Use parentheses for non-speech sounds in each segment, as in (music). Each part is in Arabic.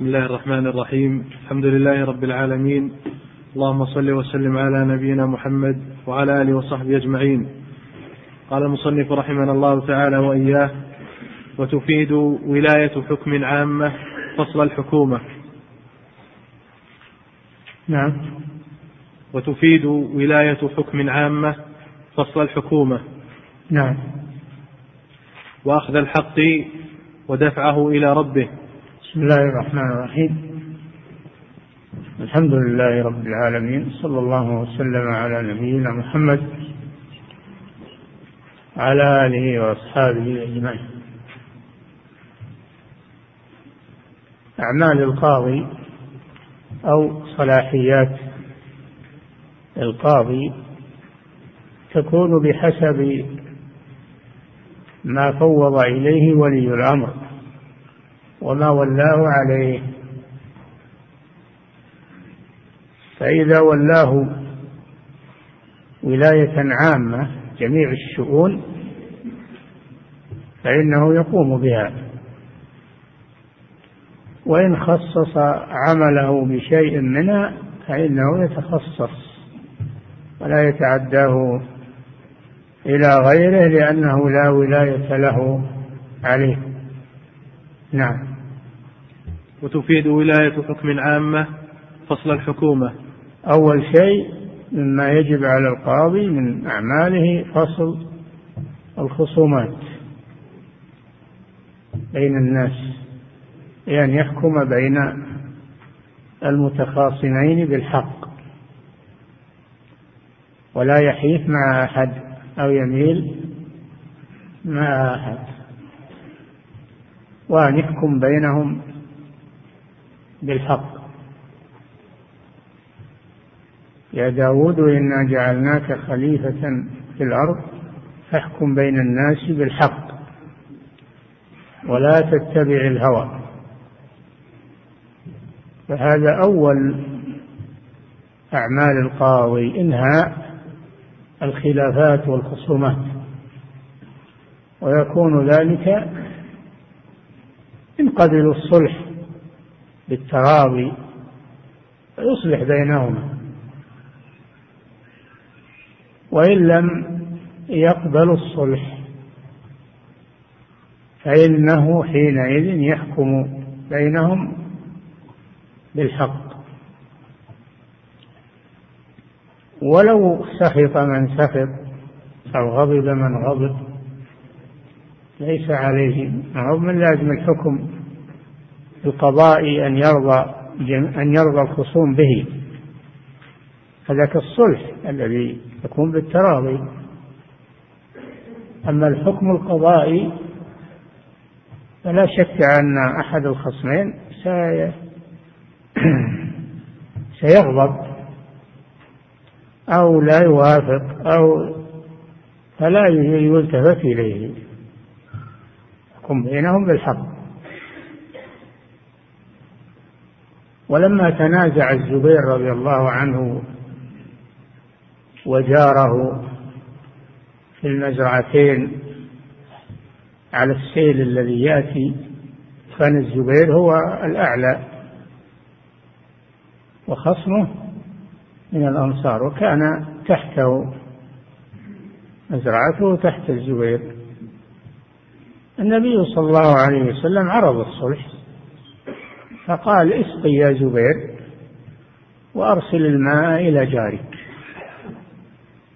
بسم الله الرحمن الرحيم. الحمد لله رب العالمين. اللهم صل وسلم على نبينا محمد وعلى آله وصحبه أجمعين. قال المصنف رحمنا الله تعالى وإياه وتفيد ولاية حكم عامة فصل الحكومة. نعم. وتفيد ولاية حكم عامة فصل الحكومة. نعم. وأخذ الحق ودفعه إلى ربه. بسم الله الرحمن الرحيم. الحمد لله رب العالمين صلى الله وسلم على نبينا محمد على آله وأصحابه أجمعين. أعمال القاضي أو صلاحيات القاضي تكون بحسب ما فوض إليه ولي الأمر. وما ولاه عليه. فإذا ولاه ولاية عامة جميع الشؤون فإنه يقوم بها. وإن خصص عمله بشيء منها فإنه يتخصص ولا يتعداه إلى غيره لأنه لا ولاية له عليه. نعم. وتفيد ولاية حكم عامة فصل الحكومة. أول شيء مما يجب على القاضي من أعماله فصل الخصومات بين الناس بأن يحكم بين المتخاصمين بالحق ولا يحيف مع أحد أو يميل مع أحد وأن يحكم بينهم بالحق. يا داود إنا جعلناك خليفة في الأرض فاحكم بين الناس بالحق ولا تتبع الهوى. فهذا أول أعمال القاضي إنهاء الخلافات والخصومات. ويكون ذلك إن قبلوا الصلح. بالتراضي فيصلح بينهما. وإن لم يقبل الصلح فإنه حينئذ يحكم بينهم بالحق. ولو سخط من سخط أو غضب من غضب. ليس عليه من لازم الحكم. القضاء أن يرضى أن يرضى الخصوم به. هذاك الصلح الذي يكون بالتراضي. أما الحكم القضائي فلا شك أن أحد الخصمين (clears throat) سيغضب أو لا يوافق أو فلا يلتفت إليه. يحكم بينهم بالحق. ولما تنازع الزبير رضي الله عنه وجاره في المزرعتين على السيل الذي يأتي كان الزبير هو الأعلى وخصمه من الأنصار وكان تحته مزرعته تحت الزبير. النبي صلى الله عليه وسلم عرض الصلح فقال اسقي يا زبير وأرسل الماء إلى جارك.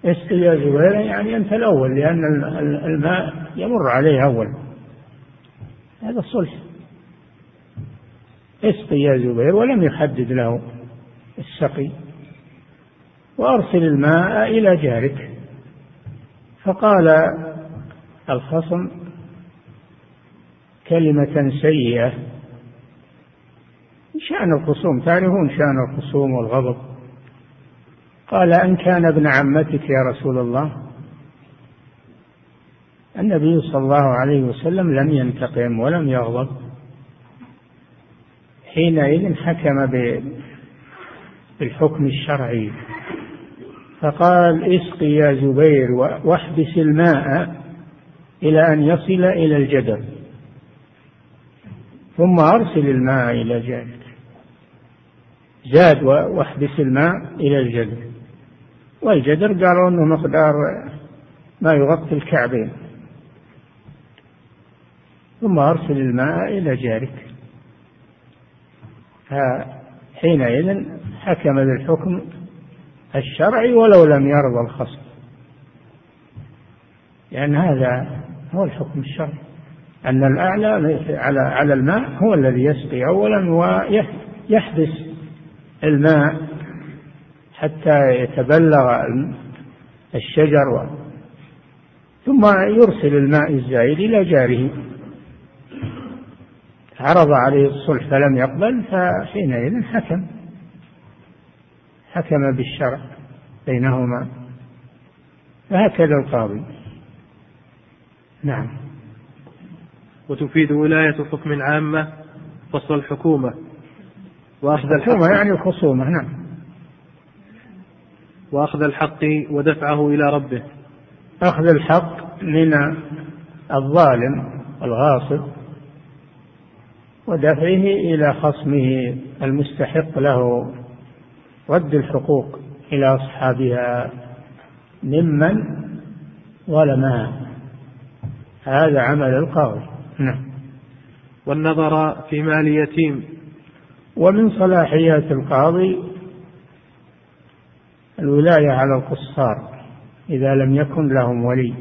اسقي يا زبير يعني أنت الأول لأن الماء يمر عليه أول. هذا الصلح. اسقي يا زبير ولم يحدد له السقي. وأرسل الماء إلى جارك. فقال الخصم كلمة سيئة. شأن الخصوم تعرفون شأن الخصوم والغضب؟ قال أن كان ابن عمتك يا رسول الله؟ النبي صلى الله عليه وسلم لم ينتقم ولم يغضب. حينئذ حكم بالحكم الشرعي. فقال اسقي يا زبير واحبس الماء إلى أن يصل إلى الجدر. ثم أرسل الماء إلى جارك زاد واحبس الماء إلى الجدر. والجدر قالوا أنه مقدار ما يغطي الكعبين. ثم أرسل الماء إلى جارك. حينئذ حكم بالحكم الشرعي ولو لم يرضى الخصم. لأن هذا هو الحكم الشرعي. أن الأعلى على على الماء هو الذي يسقي أولا ويحبس الماء حتى يتبلغ الشجر ثم يرسل الماء الزائد إلى جاره. عرض عليه الصلح فلم يقبل فحينئذ حكم. حكم بالشرع بينهما. فهكذا القاضي. نعم. وتفيد ولاية حكم عامة فصل الحكومة وأخذ الحكومة يعني الخصومة نعم. وأخذ الحق ودفعه إلى ربه. أخذ الحق من الظالم الغاصب ودفعه إلى خصمه المستحق له. رد الحقوق إلى أصحابها ممن ظلمها هذا عمل القاضي. نعم. والنظر في مال يتيم ومن صلاحيات القاضي الولاية على القصار إذا لم يكن لهم ولي.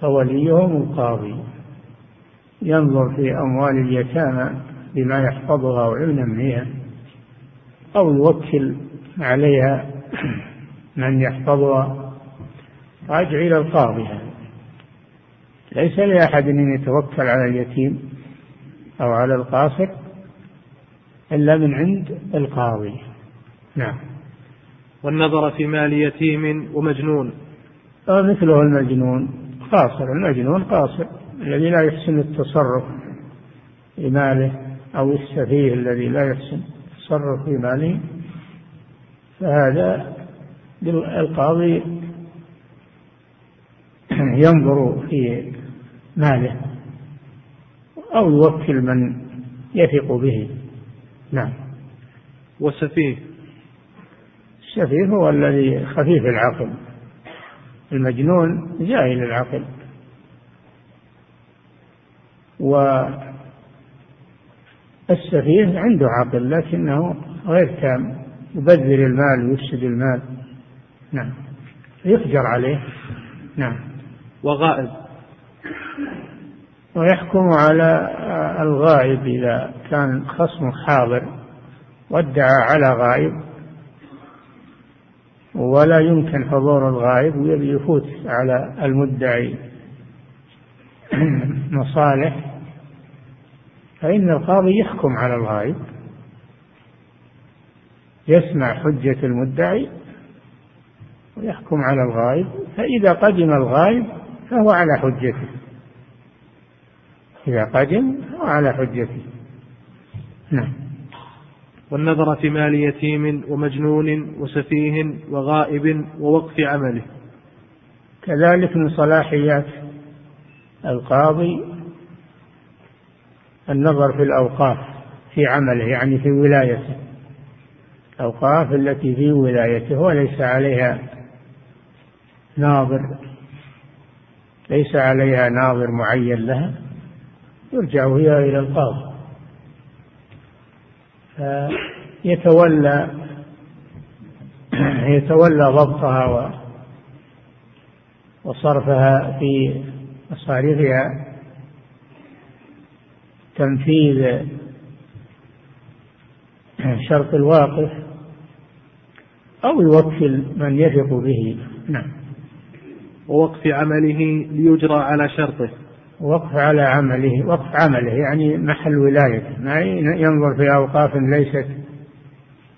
فوليهم القاضي. ينظر في أموال اليتامى بما يحفظها وينميها أو يوكل عليها من يحفظها. راجع إلى القاضي. ليس لأحد أن يتوكل على اليتيم أو على القاصر. إلا من عند القاضي. نعم. والنظر في مال يتيم ومجنون. مثله المجنون. قاصر. المجنون قاصر. الذي لا يحسن التصرف في ماله أو السفيه الذي لا يحسن التصرف في ماله. فهذا القاضي (clears throat) ينظر في ماله أو يوكل من يثق به. نعم. والسفيه؟ السفيه هو الذي خفيف العقل. المجنون جاهل العقل. والسفيه عنده عقل لكنه غير تام. يبذر المال ويفسد المال. نعم. يفجر عليه. نعم. وغائب. ويحكم على الغائب إذا كان خصم حاضر وادعى على غائب ولا يمكن حضور الغائب ويبي يفوت على المدعي (clears throat) مصالح فإن القاضي يحكم على الغائب يسمع حجة المدعي ويحكم على الغائب فإذا قدم الغائب فهو على حجته. إذا قدم على حجته. نعم. والنظر في مال يتيم ومجنون وسفيه وغائب ووقف عمله. كذلك من صلاحيات القاضي النظر في الأوقاف في عمله يعني في ولايته. الأوقاف التي في ولايته وليس عليها ناظر ليس عليها ناظر معين لها. يرجع هي إلى القاضي. فيتولى يتولى ضبطها وصرفها في مصاريفها تنفيذ شرط الواقف أو يوكل من يثق به. نعم. ووقف عمله ليجرى على شرطه. وقف على عمله وقف عمله يعني محل ولايته. ما ينظر في أوقاف ليست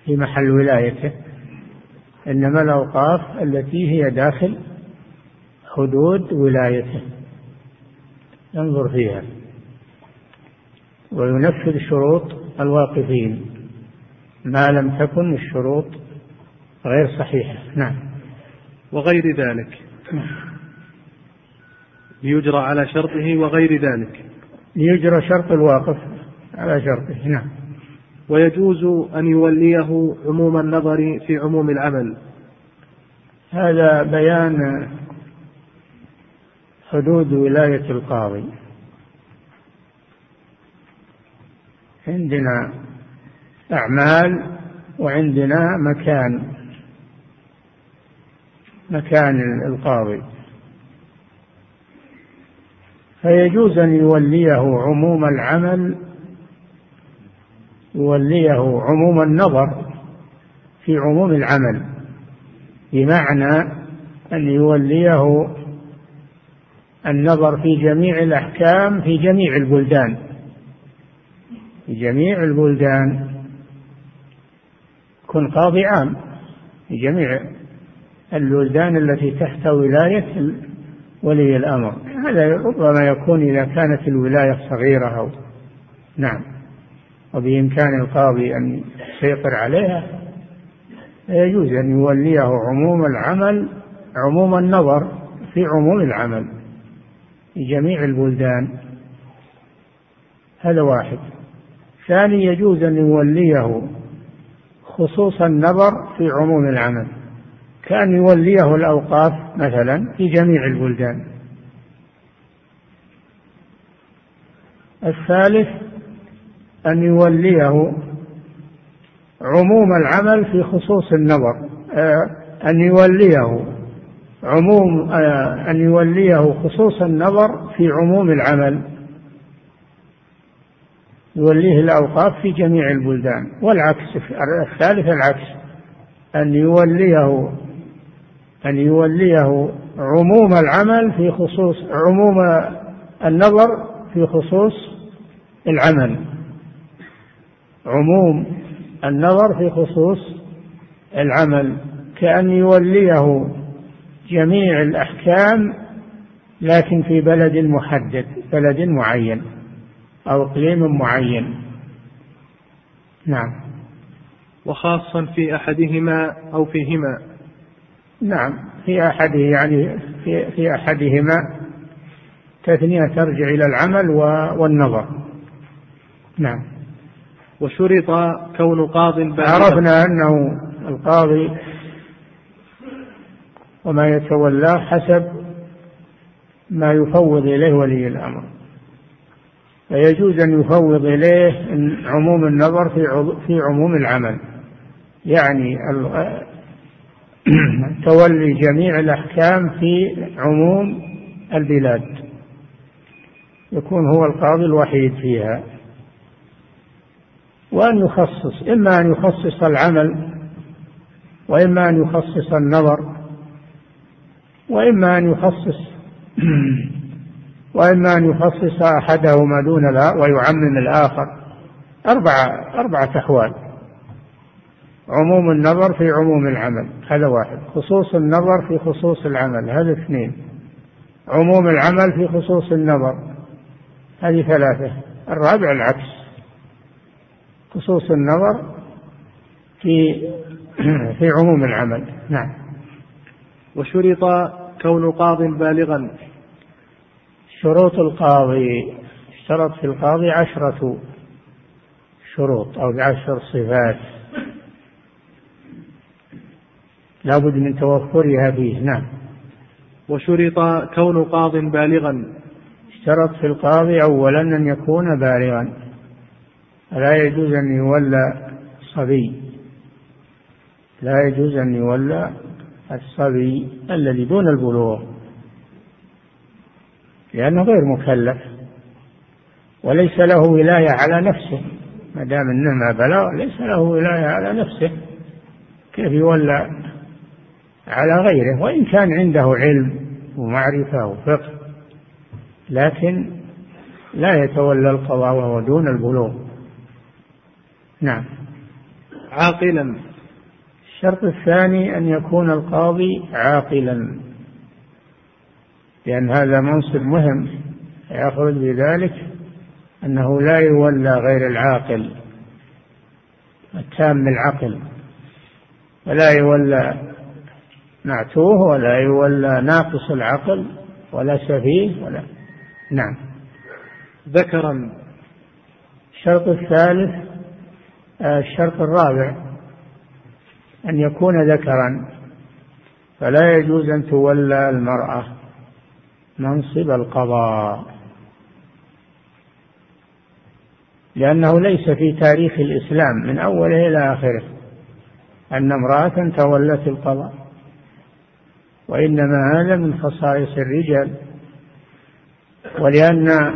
في محل ولايته إنما الأوقاف التي هي داخل حدود ولايته. ينظر فيها. وينفذ شروط الواقفين. ما لم تكن الشروط غير صحيحة. نعم. وغير ذلك. نعم. ليجرى على شرطه وغير ذلك. ليجرى شرط الواقف على شرطه نعم. ويجوز أن يوليه عموم النظر في عموم العمل. هذا بيان حدود ولاية القاضي. عندنا أعمال وعندنا مكان مكان القاضي. فيجوز أن يوليه عموم العمل يوليه عموم النظر في عموم العمل بمعنى أن يوليه النظر في جميع الأحكام في جميع البلدان في جميع البلدان. كن قاضي عام في جميع البلدان التي تحت ولاية ولي الأمر. هذا ربما يكون إذا كانت الولاية صغيرة أو نعم. وبإمكان القاضي أن يسيطر عليها يجوز أن يوليه عموم العمل عموم النظر في عموم العمل في جميع البلدان. هذا واحد. ثاني يجوز أن يوليه خصوص النظر في عموم العمل. كأن يوليه الأوقاف مثلا في جميع البلدان. الثالث أن يوليه عموم العمل في خصوص النظر آه، أن يوليه عموم آه، أن يوليه خصوص النظر في عموم العمل. يوليه الأوقاف في جميع البلدان والعكس الثالث العكس أن يوليه أن يوليه عموم العمل في خصوص عموم النظر في خصوص العمل. عموم النظر في خصوص العمل. كأن يوليه جميع الأحكام لكن في بلد محدد بلد معين أو إقليم معين. نعم. وخاصا في أحدهما أو فيهما. نعم في أحده يعني في, في أحدهما تثنية ترجع إلى العمل والنظر. نعم. وشرط كون قاض عرفنا أنه القاضي وما يتولاه حسب ما يفوض إليه ولي الأمر. فيجوز أن يفوض إليه عموم النظر في في عموم العمل. يعني (clears throat) تولي جميع الأحكام في عموم البلاد. يكون هو القاضي الوحيد فيها. وأن يخصص إما أن يخصص العمل وإما أن يخصص النظر وإما أن يخصص (clears throat) وإما أن يخصص أحدهما دون ويعمم الآخر. أربعة أربعة أحوال. عموم النظر في عموم العمل. هذا واحد. خصوص النظر في خصوص العمل. هذا اثنين. عموم العمل في خصوص النظر. هذه ثلاثة. الرابع العكس. خصوص النظر في (clears throat) في عموم العمل. نعم. وشرط كون قاض بالغا. شروط القاضي. اشترط في القاضي عشرة شروط أو بعشر صفات. لا بد من توفرها فيه نعم. وشرط كون قاض بالغا. اشترط في القاضي أولا أن يكون بالغا. لا يجوز أن يولى صبي لا يجوز أن يولى الصبي الذي دون البلوغ. لأنه غير مكلف. وليس له ولاية على نفسه. ما دام إنه ما بلغ ليس له ولاية على نفسه. كيف يولى على غيره وإن كان عنده علم ومعرفة وفقه لكن لا يتولى القضاء وهو دون البلوغ. نعم. عاقلا. الشرط الثاني أن يكون القاضي عاقلا لأن هذا منصب مهم يخرج بذلك أنه لا يولى غير العاقل التام العقل ولا يولى معتوه ولا يولى ناقص العقل ولا سفيه ولا نعم. ذكرا الشرط الثالث آه، الشرط الرابع أن يكون ذكرا فلا يجوز أن تولى المرأة منصب القضاء. لأنه ليس في تاريخ الإسلام من أوله إلى آخره أن امرأة تولت القضاء. وإنما هذا من خصائص الرجال ولأن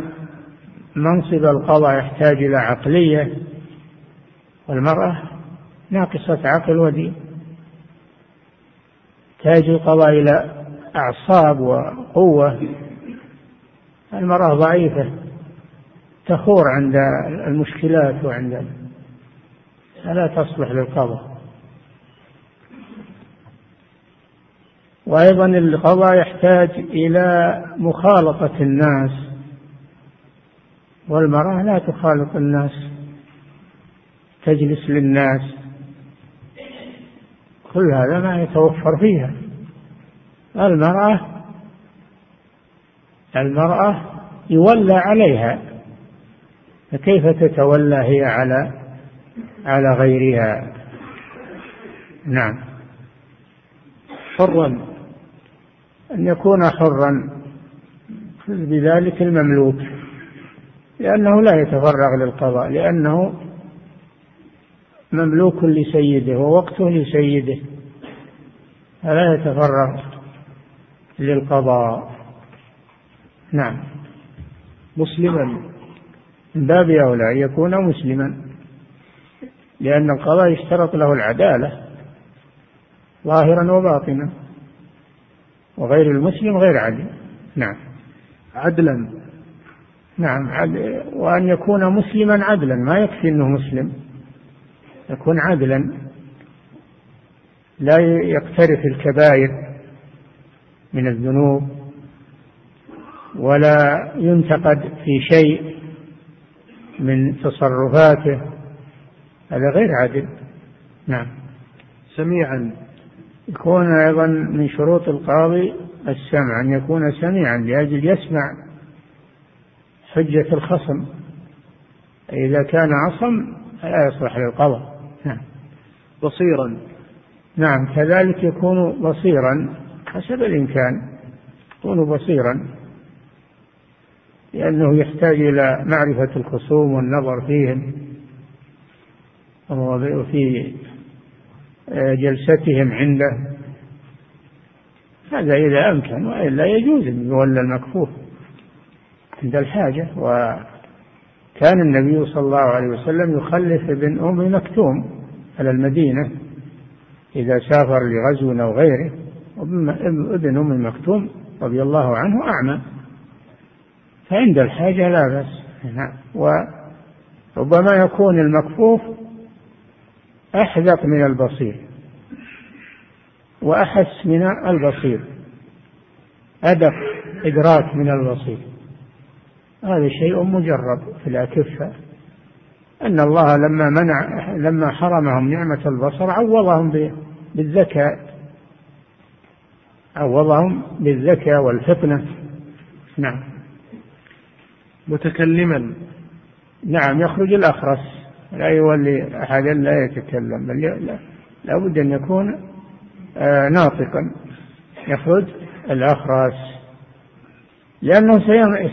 منصب القضاء يحتاج إلى عقلية والمرأة ناقصة عقل ودين. تحتاج القضاء إلى أعصاب وقوة. المرأة ضعيفة تخور عند المشكلات وعند فلا تصلح للقضاء. وأيضا القضاء يحتاج إلى مخالطة الناس والمرأة لا تخالط الناس تجلس للناس كل هذا ما يتوفر فيها. المرأة المرأة يولى عليها فكيف تتولى هي على على غيرها؟ نعم. حرا. أن يكون حرا بذلك المملوك لأنه لا يتفرغ للقضاء لأنه مملوك لسيده ووقته لسيده فلا يتفرغ للقضاء. نعم. مسلما. من باب أولى أن يكون مسلما لأن القضاء يشترط له العدالة ظاهرا وباطنا. وغير المسلم غير عدل. نعم. عدلا. نعم عدل وأن يكون مسلما عدلا ما يكفي أنه مسلم. يكون عدلا. لا يقترف الكبائر من الذنوب ولا ينتقد في شيء من تصرفاته. هذا غير عدل. نعم. سميعا. يكون أيضا من شروط القاضي السمع أن يكون سميعا لأجل يسمع حجة الخصم. إذا كان عصم فلا يصلح للقضاء. نعم. بصيرا. نعم كذلك يكون بصيرا حسب الإمكان. يكون بصيرا لأنه يحتاج إلى معرفة الخصوم والنظر فيهم وفي جلستهم عنده. هذا إذا أمكن وإلا يجوز أن يولى المكفوف عند الحاجة. وكان النبي صلى الله عليه وسلم يخلف ابن أم مكتوم على المدينة إذا سافر لغزو أو غيره. ابن أم مكتوم رضي الله عنه أعمى. فعند الحاجة لا بأس. نعم. وربما يكون المكفوف أحذق من البصير. وأحس من البصير. أدق إدراك من البصير. هذا شيء مجرب في الأكفة. أن الله لما منع لما حرمهم نعمة البصر عوضهم بالذكاء. عوضهم بالذكاء والفطنة. نعم. متكلما. نعم يخرج الأخرس. لا يولي أحدا لا يتكلم بل لا بد أن يكون آه ناطقا يخرج الأخرس لأنه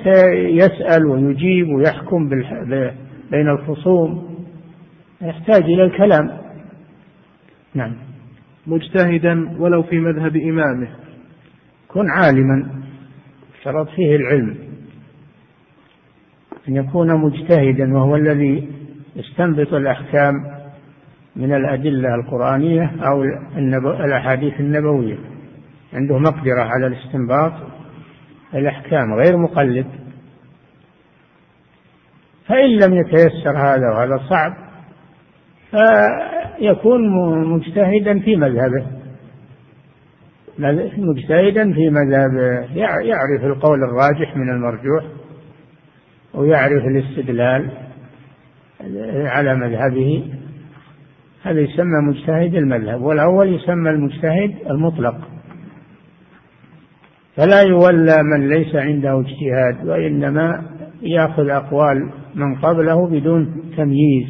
سيسأل ويجيب ويحكم بين الخصوم. يحتاج إلى الكلام. نعم. مجتهدا ولو في مذهب إمامه. كن عالما. شرط فيه العلم. أن يكون مجتهدا وهو الذي يستنبط الأحكام من الأدلة القرآنية أو الأحاديث النبوية. عنده مقدرة على الاستنباط الأحكام غير مقلد. فإن لم يتيسر هذا وهذا صعب فيكون مجتهدا في مذهبه. مجتهدا في مذهبه. يعرف القول الراجح من المرجوح ويعرف الاستدلال. على مذهبه هذا يسمى مجتهد المذهب والأول يسمى المجتهد المطلق. فلا يولى من ليس عنده اجتهاد وإنما يأخذ أقوال من قبله بدون تمييز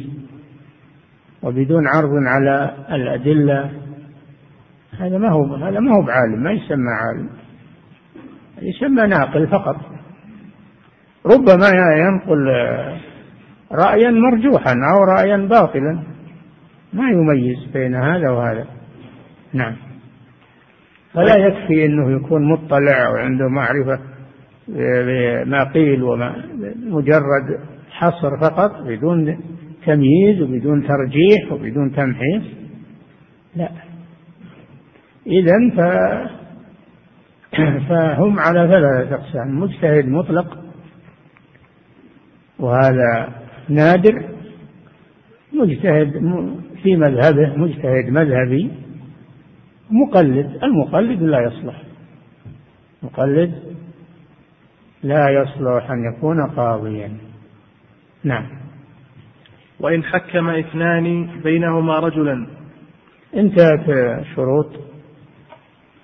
وبدون عرض على الأدلة. هذا ما هو هذا ما هو بعالم ما يسمى عالم. يسمى ناقل فقط. ربما ينقل رأيا مرجوحا أو رأيا باطلا. ما يميز بين هذا وهذا. نعم. فلا يكفي أنه يكون مطلع وعنده معرفة بما قيل وما مجرد حصر فقط بدون تمييز وبدون ترجيح وبدون تمحيص. لا. إذا ف (clears throat) فهم على ثلاثة أقسام. مجتهد مطلق وهذا نادر مجتهد في مذهبه مجتهد مذهبي مقلد المقلد لا يصلح. مقلد لا يصلح أن يكون قاضيا. نعم. وإن حكم اثنان بينهما رجلا. انتهت شروط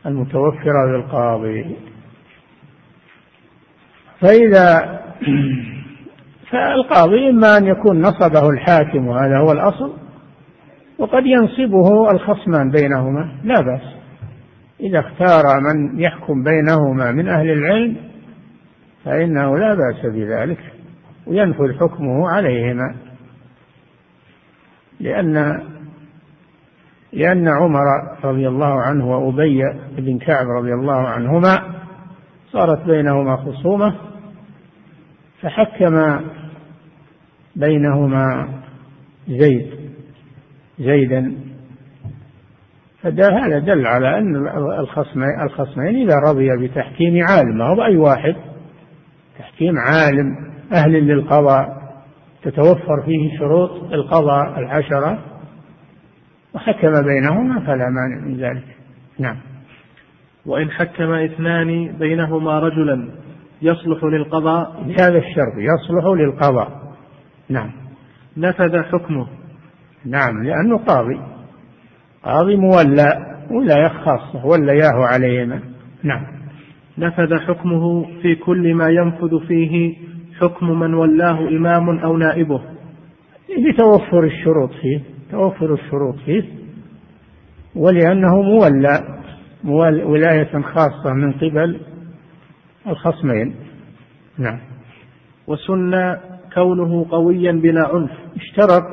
المتوفرة للقاضي. فإذا فالقاضي إما أن يكون نصبه الحاكم وهذا هو الأصل وقد ينصبه الخصمان بينهما لا بأس. إذا اختار من يحكم بينهما من أهل العلم فإنه لا بأس بذلك وينفذ حكمه عليهما. لأن لأن عمر رضي الله عنه وأبي بن كعب رضي الله عنهما صارت بينهما خصومة فحكم بينهما زيد زيدا. فهذا دل على أن الخصمين الخصمين إذا رضي بتحكيم عالم ما هو بأي واحد تحكيم عالم أهل للقضاء تتوفر فيه شروط القضاء العشرة وحكم بينهما فلا مانع من ذلك. نعم. وإن حكم اثنان بينهما رجلا يصلح للقضاء؟ بهذا الشرط يصلح للقضاء. نعم. نفذ حكمه. نعم لأنه قاضي. قاضي مولى ولاية خاصة ولياه عليهما نعم. نفذ حكمه في كل ما ينفذ فيه حكم من ولاه إمام أو نائبه. لتوفر الشروط فيه توفر الشروط فيه ولأنه مولى ولاية خاصة من قبل الخصمين. نعم. وسن كونه قويا بلا عنف اشترط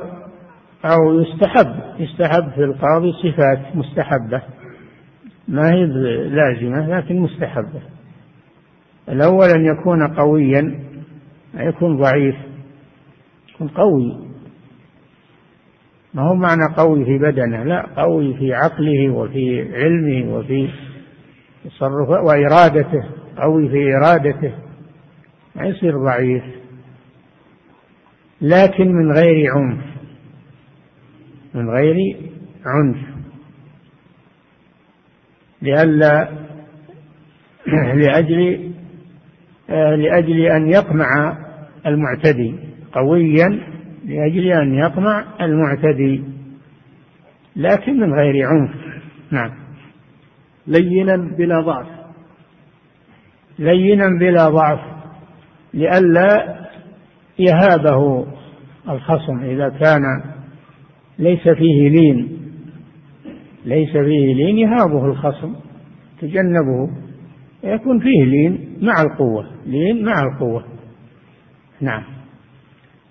أو يستحب يستحب في القاضي صفات مستحبة. ما هي لازمة لكن مستحبة. الأول أن يكون قويا يكون ضعيف يكون قوي. ما هو معنى قوي في بدنه؟ لا قوي في عقله وفي علمه وفي تصرفه وإرادته قوي في إرادته. ما يصير ضعيف. لكن من غير عنف. من غير عنف. لئلا (clears throat) لأجل لأجل أن يقمع المعتدي. قويا لأجل أن يقمع المعتدي. لكن من غير عنف. نعم. لينا بلا ضعف. لينا بلا ضعف. لئلا يهابه الخصم إذا كان ليس فيه لين ليس فيه لين يهابه الخصم تجنبه يكون فيه لين مع القوة لين مع القوة. نعم.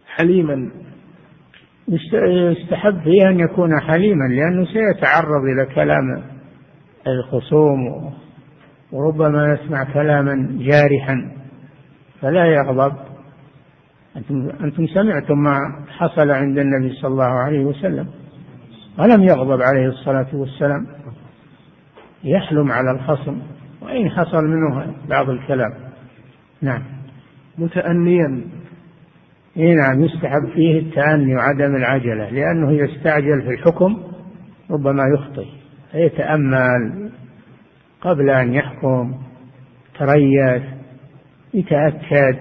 حليما. يستحب فيه أن يكون حليما لأنه سيتعرض إلى كلام الخصوم وربما يسمع كلاما جارحا فلا يغضب. أنتم, أنتم سمعتم ما حصل عند النبي صلى الله عليه وسلم. ولم يغضب عليه الصلاة والسلام؟ يحلم على الخصم. وإن حصل منه بعض الكلام. نعم. متأنيا. إي نعم يستحب فيه التأني وعدم العجلة لأنه إذا استعجل في الحكم ربما يخطئ. فيتأمل قبل أن يحكم تريث يتأكد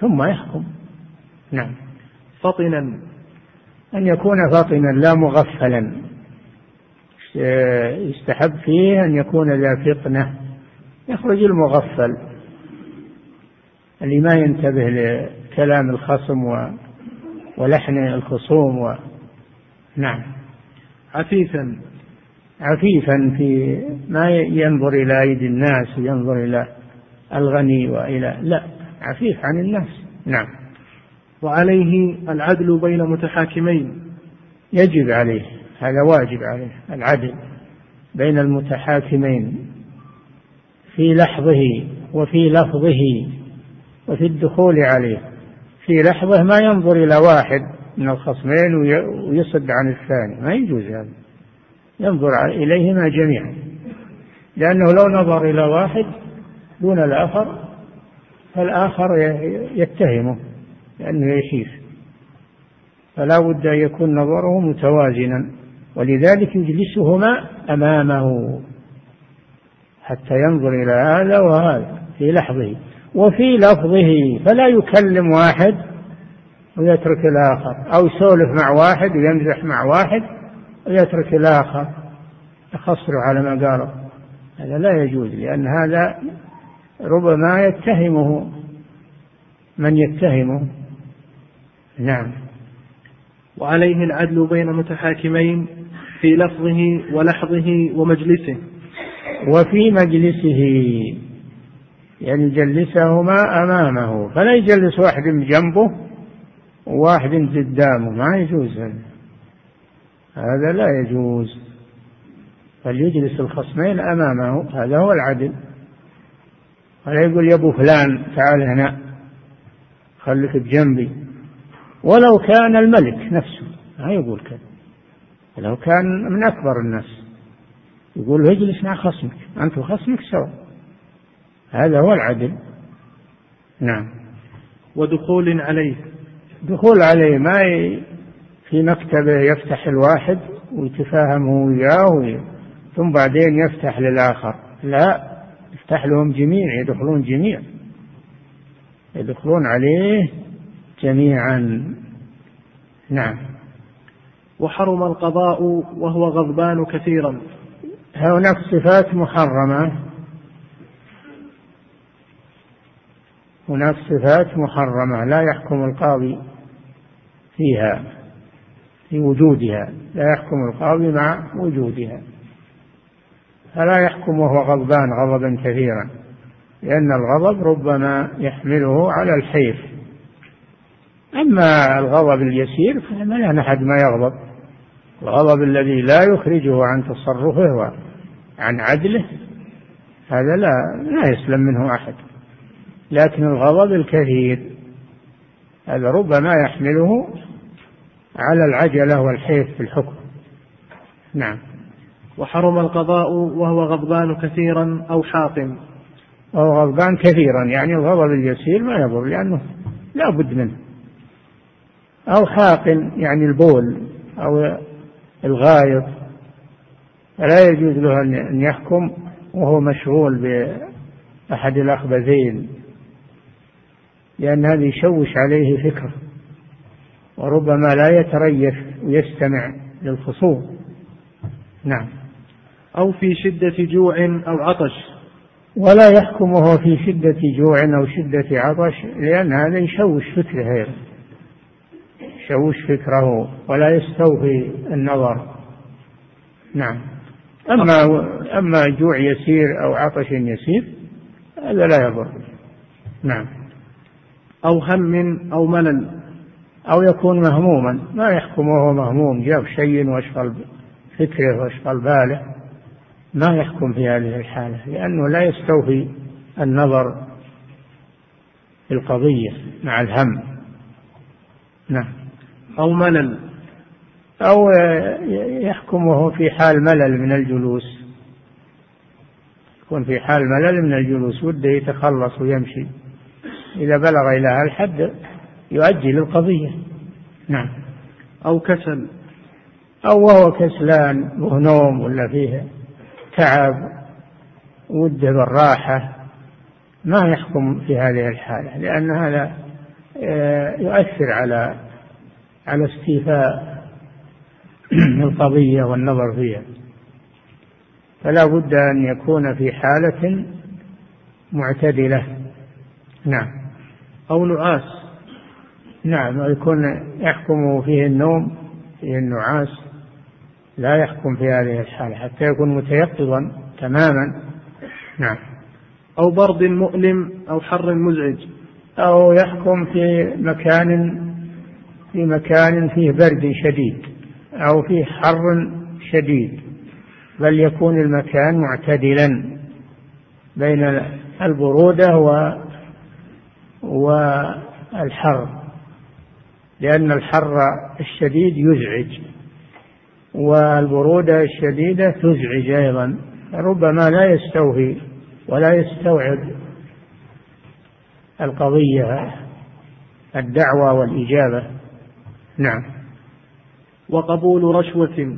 ثم يحكم. نعم. فطنا أن يكون فطنا لا مغفلا. يستحب فيه أن يكون ذا فطنة. يخرج المغفل. اللي ما ينتبه لكلام الخصم و ولحن الخصوم و... نعم. عفيفا. عفيفا في ما ينظر إلى أيدي الناس وينظر إلى الغني وإلى لا عفيف عن الناس. نعم. وعليه العدل بين متحاكمين. يجب عليه هذا واجب عليه العدل بين المتحاكمين في لحظه وفي لفظه وفي الدخول عليه. في لحظة ما ينظر إلى واحد من الخصمين ويصد عن الثاني ما يجوز هذا. ينظر إليهما جميعا. لأنه لو نظر إلى واحد دون الآخر فالآخر يتهمه. لأنه يشيف فلا بد أن يكون نظره متوازنا ولذلك يجلسهما أمامه حتى ينظر إلى هذا وهذا في لحظه. وفي لفظه فلا يكلم واحد ويترك الآخر أو يسولف مع واحد ويمزح مع واحد ويترك الآخر. يخصر على ما قاله هذا لا يجوز لأن هذا ربما يتهمه من يتهمه. نعم. وعليه العدل بين متحاكمين في لفظه ولحظه ومجلسه. وفي مجلسه يعني يجلسهما أمامه فلا يجلس واحد جنبه وواحد قدامه ما يجوز هذا. هذا لا يجوز. فليجلس الخصمين أمامه هذا هو العدل. ولا يقول يا أبو فلان تعال هنا خليك بجنبي. ولو كان الملك نفسه ما يقول كذا. ولو كان من أكبر الناس. يقول له اجلس مع خصمك أنت وخصمك سوا. هذا هو العدل. نعم. ودخول عليه. دخول عليه ما في مكتبه يفتح الواحد ويتفاهم هو وياه ثم بعدين يفتح للآخر. لا يفتح لهم جميع يدخلون جميع. يدخلون عليه جميعا. نعم. وحرم القضاء وهو غضبان كثيرا. هناك صفات محرمة. هناك صفات محرمة. لا يحكم القاضي فيها في وجودها. لا يحكم القاضي مع وجودها. فلا يحكم وهو غضبان غضبا كثيرا لأن الغضب ربما يحمله على الحيف. أما الغضب اليسير فما لا أحد ما يغضب. الغضب الذي لا يخرجه عن تصرفه وعن عدله هذا لا لا يسلم منه أحد. لكن الغضب الكثير هذا ربما يحمله على العجلة والحيف في الحكم. نعم. وحرم القضاء وهو غضبان كثيرا أو حاقم وهو غضبان كثيرا يعني الغضب اليسير ما يضر لأنه لا بد منه. أو حاقن يعني البول أو الغائط. فلا يجوز له أن يحكم وهو مشغول بأحد الأخبثين لأن هذا يشوش عليه فكره وربما لا يتريث ويستمع للخصوم. نعم. أو في شدة جوع أو عطش. ولا يحكم وهو في شدة جوع أو شدة عطش لأن هذا يشوش فكره يشوش فكره ولا يستوفي النظر. نعم. أما أما جوع يسير أو عطش يسير هذا لا يضر. نعم. أو هم أو ملل. أو يكون مهموما. ما يحكم وهو مهموم. جاب شيء واشغل فكره واشغل باله. ما يحكم في هذه الحالة لأنه لا يستوفي النظر في القضية مع الهم. نعم. أو ملل. أو يحكم وهو في حال ملل من الجلوس. يكون في حال ملل من الجلوس وده يتخلص ويمشي. إذا بلغ إلى هذا الحد يؤجل القضية. نعم. أو كسل. أو وهو كسلان ونوم ولا فيه تعب وده بالراحة. ما يحكم في هذه الحالة لأن هذا آه، يؤثر على على استيفاء (clears throat) القضية والنظر فيها. فلا بد أن يكون في حالة معتدلة. نعم. أو نعاس. نعم يكون يحكم فيه النوم فيه النعاس لا يحكم في هذه الحالة حتى يكون متيقظا تماما. نعم. أو برد مؤلم أو حر مزعج. أو يحكم في مكان في مكان فيه برد شديد أو فيه حر شديد بل يكون المكان معتدلا بين البرودة و والحر لأن الحر الشديد يزعج والبرودة الشديدة تزعج أيضا ربما لا يستوفي ولا يستوعب القضية الدعوة والإجابة. نعم. وقبول رشوة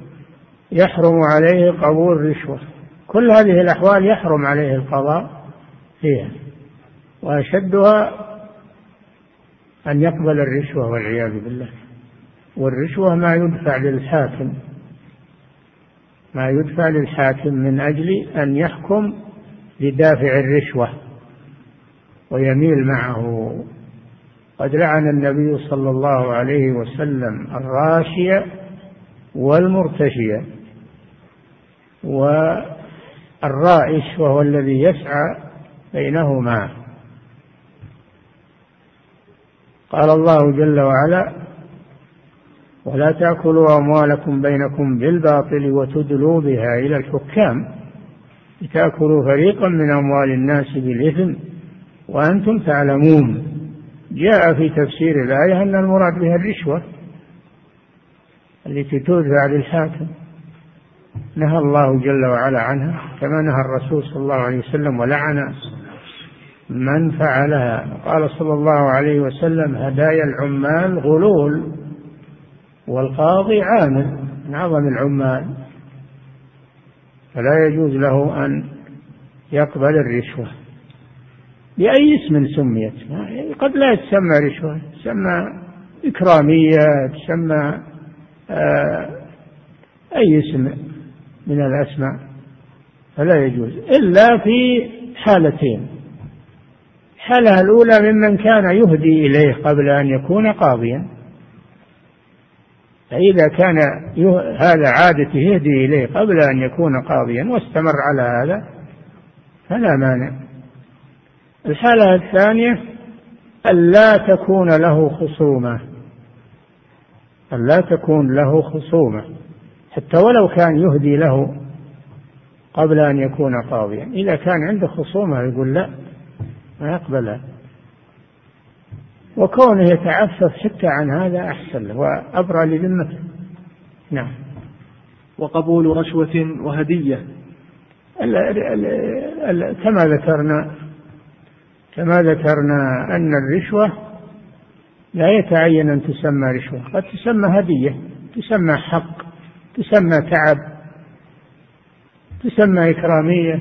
يحرم عليه قبول رشوة. كل هذه الأحوال يحرم عليه القضاء فيها. وأشدها أن يقبل الرشوة والعياذ بالله. والرشوة ما يدفع للحاكم. ما يدفع للحاكم من أجل أن يحكم بدافع الرشوة. ويميل معه. قد لعن النبي صلى الله عليه وسلم الراشية والمرتشية والرائش وهو الذي يسعى بينهما. قال الله جل وعلا ولا تأكلوا أموالكم بينكم بالباطل وتدلوا بها إلى الحكام. لتأكلوا فريقا من أموال الناس بالإثم وأنتم تعلمون. جاء في تفسير الآية أن المراد بها الرشوة التي تدفع للحاكم نهى الله جل وعلا عنها كما نهى الرسول صلى الله عليه وسلم ولعن من فعلها. قال صلى الله عليه وسلم هدايا العمال غلول والقاضي عامل من أعظم العمال. فلا يجوز له أن يقبل الرشوة. بأي اسم سميت. قد لا تسمى رشوة تسمى إكرامية تسمى آه، أي اسم من الأسماء فلا يجوز. إلا في حالتين. الحالة الأولى ممن كان يهدي إليه قبل أن يكون قاضيا. فإذا كان هذا عادة يهدي إليه قبل أن يكون قاضيا واستمر على هذا فلا مانع. الحالة الثانية ألا تكون له خصومة. ألا تكون له خصومة. حتى ولو كان يهدي له قبل أن يكون قاضيا. إذا كان عنده خصومة يقول لا ما يقبلها وكونه يتعفف حتى عن هذا أحسن وأبرى لذمته. نعم. وقبول رشوة وهدية. ال ال ال كما ذكرنا كما ذكرنا أن الرشوة لا يتعين أن تسمى رشوة قد تسمى هدية تسمى حق تسمى تعب تسمى إكرامية.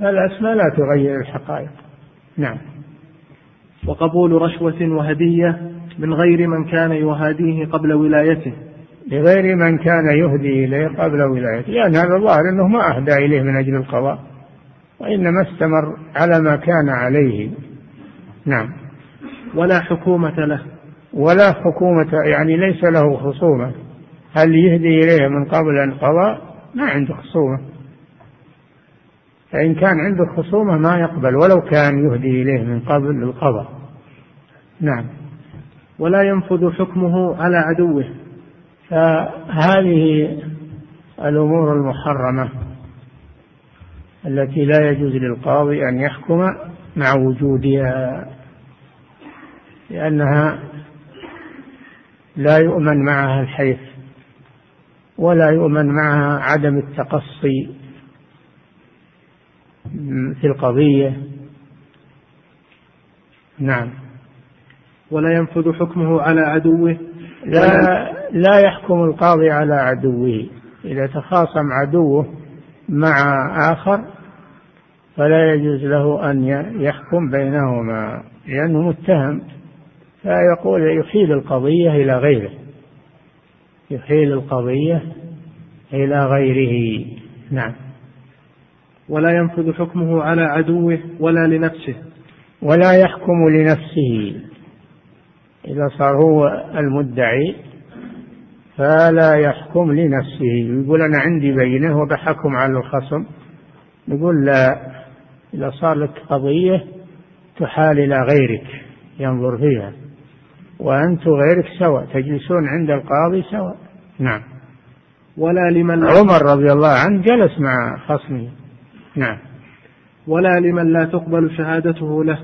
الأسماء لا تغير الحقائق. نعم. وقبول رشوة وهدية من غير من كان يهاديه قبل ولايته. لغير من كان يهدي إليه قبل ولايته. لأن هذا الظاهر أنه ما أهدى إليه من أجل القضاء. وإنما استمر على ما كان عليه. نعم. ولا حكومة له. ولا حكومة يعني ليس له خصومة. هل يهدي إليه من قبل أن قضى؟ ما عنده خصومة. فإن كان عنده خصومة ما يقبل ولو كان يهدي إليه من قبل القضاء. نعم. ولا ينفذ حكمه على عدوه. فهذه الأمور المحرمة. التي لا يجوز للقاضي أن يحكم مع وجودها لأنها لا يؤمن معها الحيف ولا يؤمن معها عدم التقصي في القضية. نعم. ولا ينفذ حكمه على عدوه؟ لا لا يحكم القاضي على عدوه. إذا تخاصم عدوه مع آخر فلا يجوز له أن يحكم بينهما لأنه متهم. فيقول يحيل القضية إلى غيره. يحيل القضية إلى غيره. نعم. ولا ينفذ حكمه على عدوه ولا لنفسه. ولا يحكم لنفسه. إذا صار هو المدعي فلا يحكم لنفسه. يقول أنا عندي بينة وبحكم على الخصم. يقول لا. إذا صار لك قضية تحال إلى غيرك ينظر فيها. وأنت غيرك سواء تجلسون عند القاضي سواء. نعم. ولا لمن عمر رضي الله عنه جلس مع خصمه. نعم. ولا لمن لا تقبل شهادته له.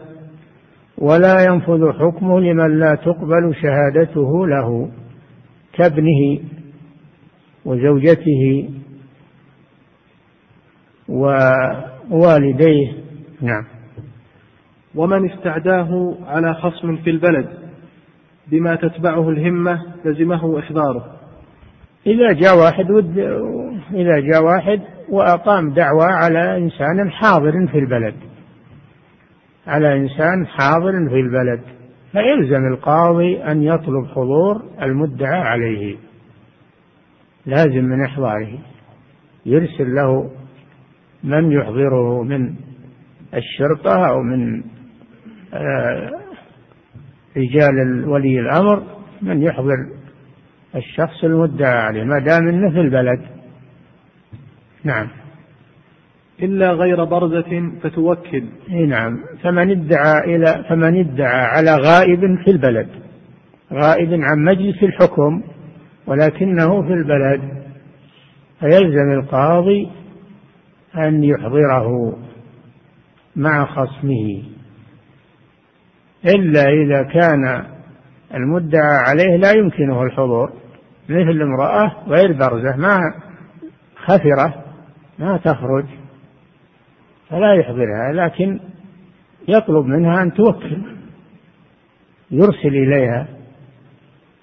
ولا ينفذ حكمه لمن لا تقبل شهادته له كابنه وزوجته ووالديه نعم. ومن استعداه على خصم في البلد بما تتبعه الهمة لزمه إحضاره. إذا جاء واحد ود إذا جاء واحد وأقام دعوة على إنسان حاضر في البلد. على إنسان حاضر في البلد. فيلزم القاضي أن يطلب حضور المدعى عليه. لازم من إحضاره. يرسل له من يحضره من الشرطة أو من آه، رجال ولي الأمر من يحضر الشخص المدعى عليه ما دام إنه في البلد. نعم. إلا غير برزة فتوكل. إي نعم. فمن ادعى إلى فمن ادعى على غائب في البلد. غائب عن مجلس الحكم ولكنه في البلد. فيلزم القاضي أن يحضره مع خصمه. إلا إذا كان المدعى عليه لا يمكنه الحضور مثل امرأة غير برزة ما خفرة ما تخرج فلا يحضرها لكن يطلب منها أن توكل يرسل إليها.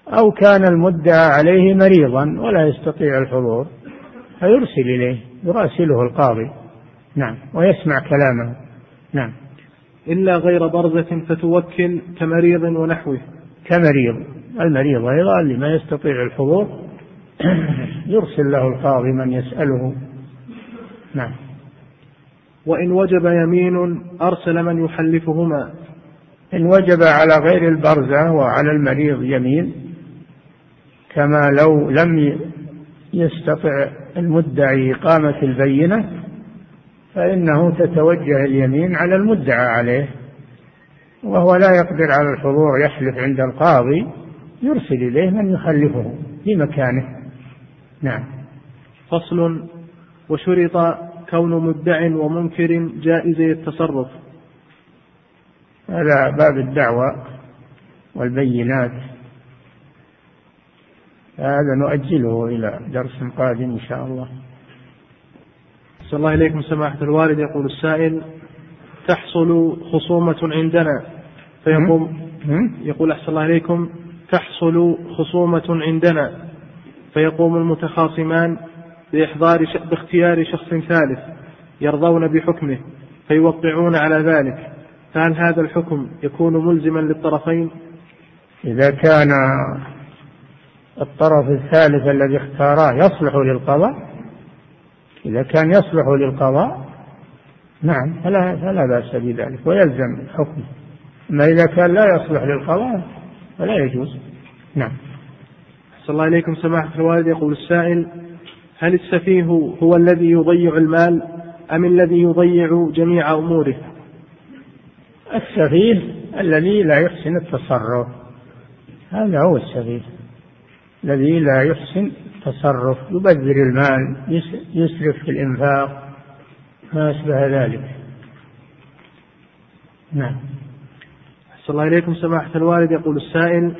أو كان المدعى عليه مريضا ولا يستطيع الحضور فيرسل إليه. يراسله القاضي. نعم. ويسمع كلامه. نعم. إلا غير برزة فتوكل كمريض ونحوه. كمريض. المريض أيضا اللي ما يستطيع الحضور. (clears throat) يرسل له القاضي من يسأله. نعم. وإن وجب يمين أرسل من يحلفهما. إن وجب على غير البرزة وعلى المريض يمين. كما لو لم يستطع المدعي إقامة البينة فإنه تتوجه اليمين على المدعى عليه وهو لا يقدر على الحضور يحلف عند القاضي يرسل إليه من يخلفه في مكانه. نعم. فصل. وشرط كون مدع ومنكر جائزي التصرف هذا باب الدعوة والبينات. هذا نؤجله إلى درس قادم إن شاء الله. صلى الله إليكم سماحة الوالد يقول السائل تحصل خصومة عندنا؟ فيقوم يقول أحسن الله إليكم تحصل خصومة عندنا؟ فيقوم المتخاصمان بإحضار باختيار شخص ثالث يرضون بحكمه فيوقعون على ذلك. فهل هذا الحكم يكون ملزما للطرفين؟ إذا كان الطرف الثالث الذي اختاراه يصلح للقضاء؟ إذا كان يصلح للقضاء نعم فلا فلا بأس بذلك ويلزم حكمه أما إذا كان لا يصلح للقضاء فلا يجوز. نعم. صلى الله عليكم سماحة الوالد يقول السائل هل السفيه هو الذي يضيع المال أم الذي يضيع جميع أموره؟ السفيه الذي لا يحسن التصرف. هذا هو السفيه. الذي لا يحسن التصرف يبذر المال يسرف في الإنفاق ما أشبه ذلك. نعم. صلى الله إليكم. سماحة الوالد يقول السائل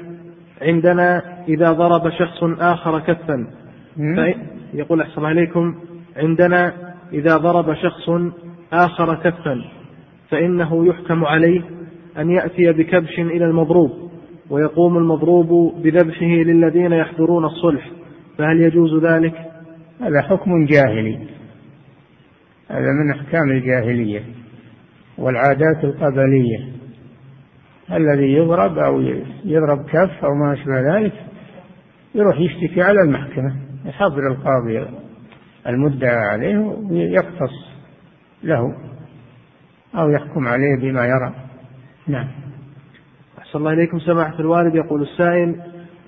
عندنا إذا ضرب شخص آخر كفا يقول أحسن الله إليكم عندنا إذا ضرب شخص آخر كفا فإنه يحكم عليه أن يأتي بكبش إلى المضروب. ويقوم المضروب بذبحه للذين يحضرون الصلح فهل يجوز ذلك؟ هذا حكم جاهلي. هذا من أحكام الجاهلية والعادات القبلية. الذي يضرب أو يضرب كف أو ما أشبه ذلك يروح يشتكي على المحكمة يحضر القاضي المدعى عليه ويقتص له أو يحكم عليه بما يرى. نعم. أحسن الله إليكم سماحة الوالد. يقول السائل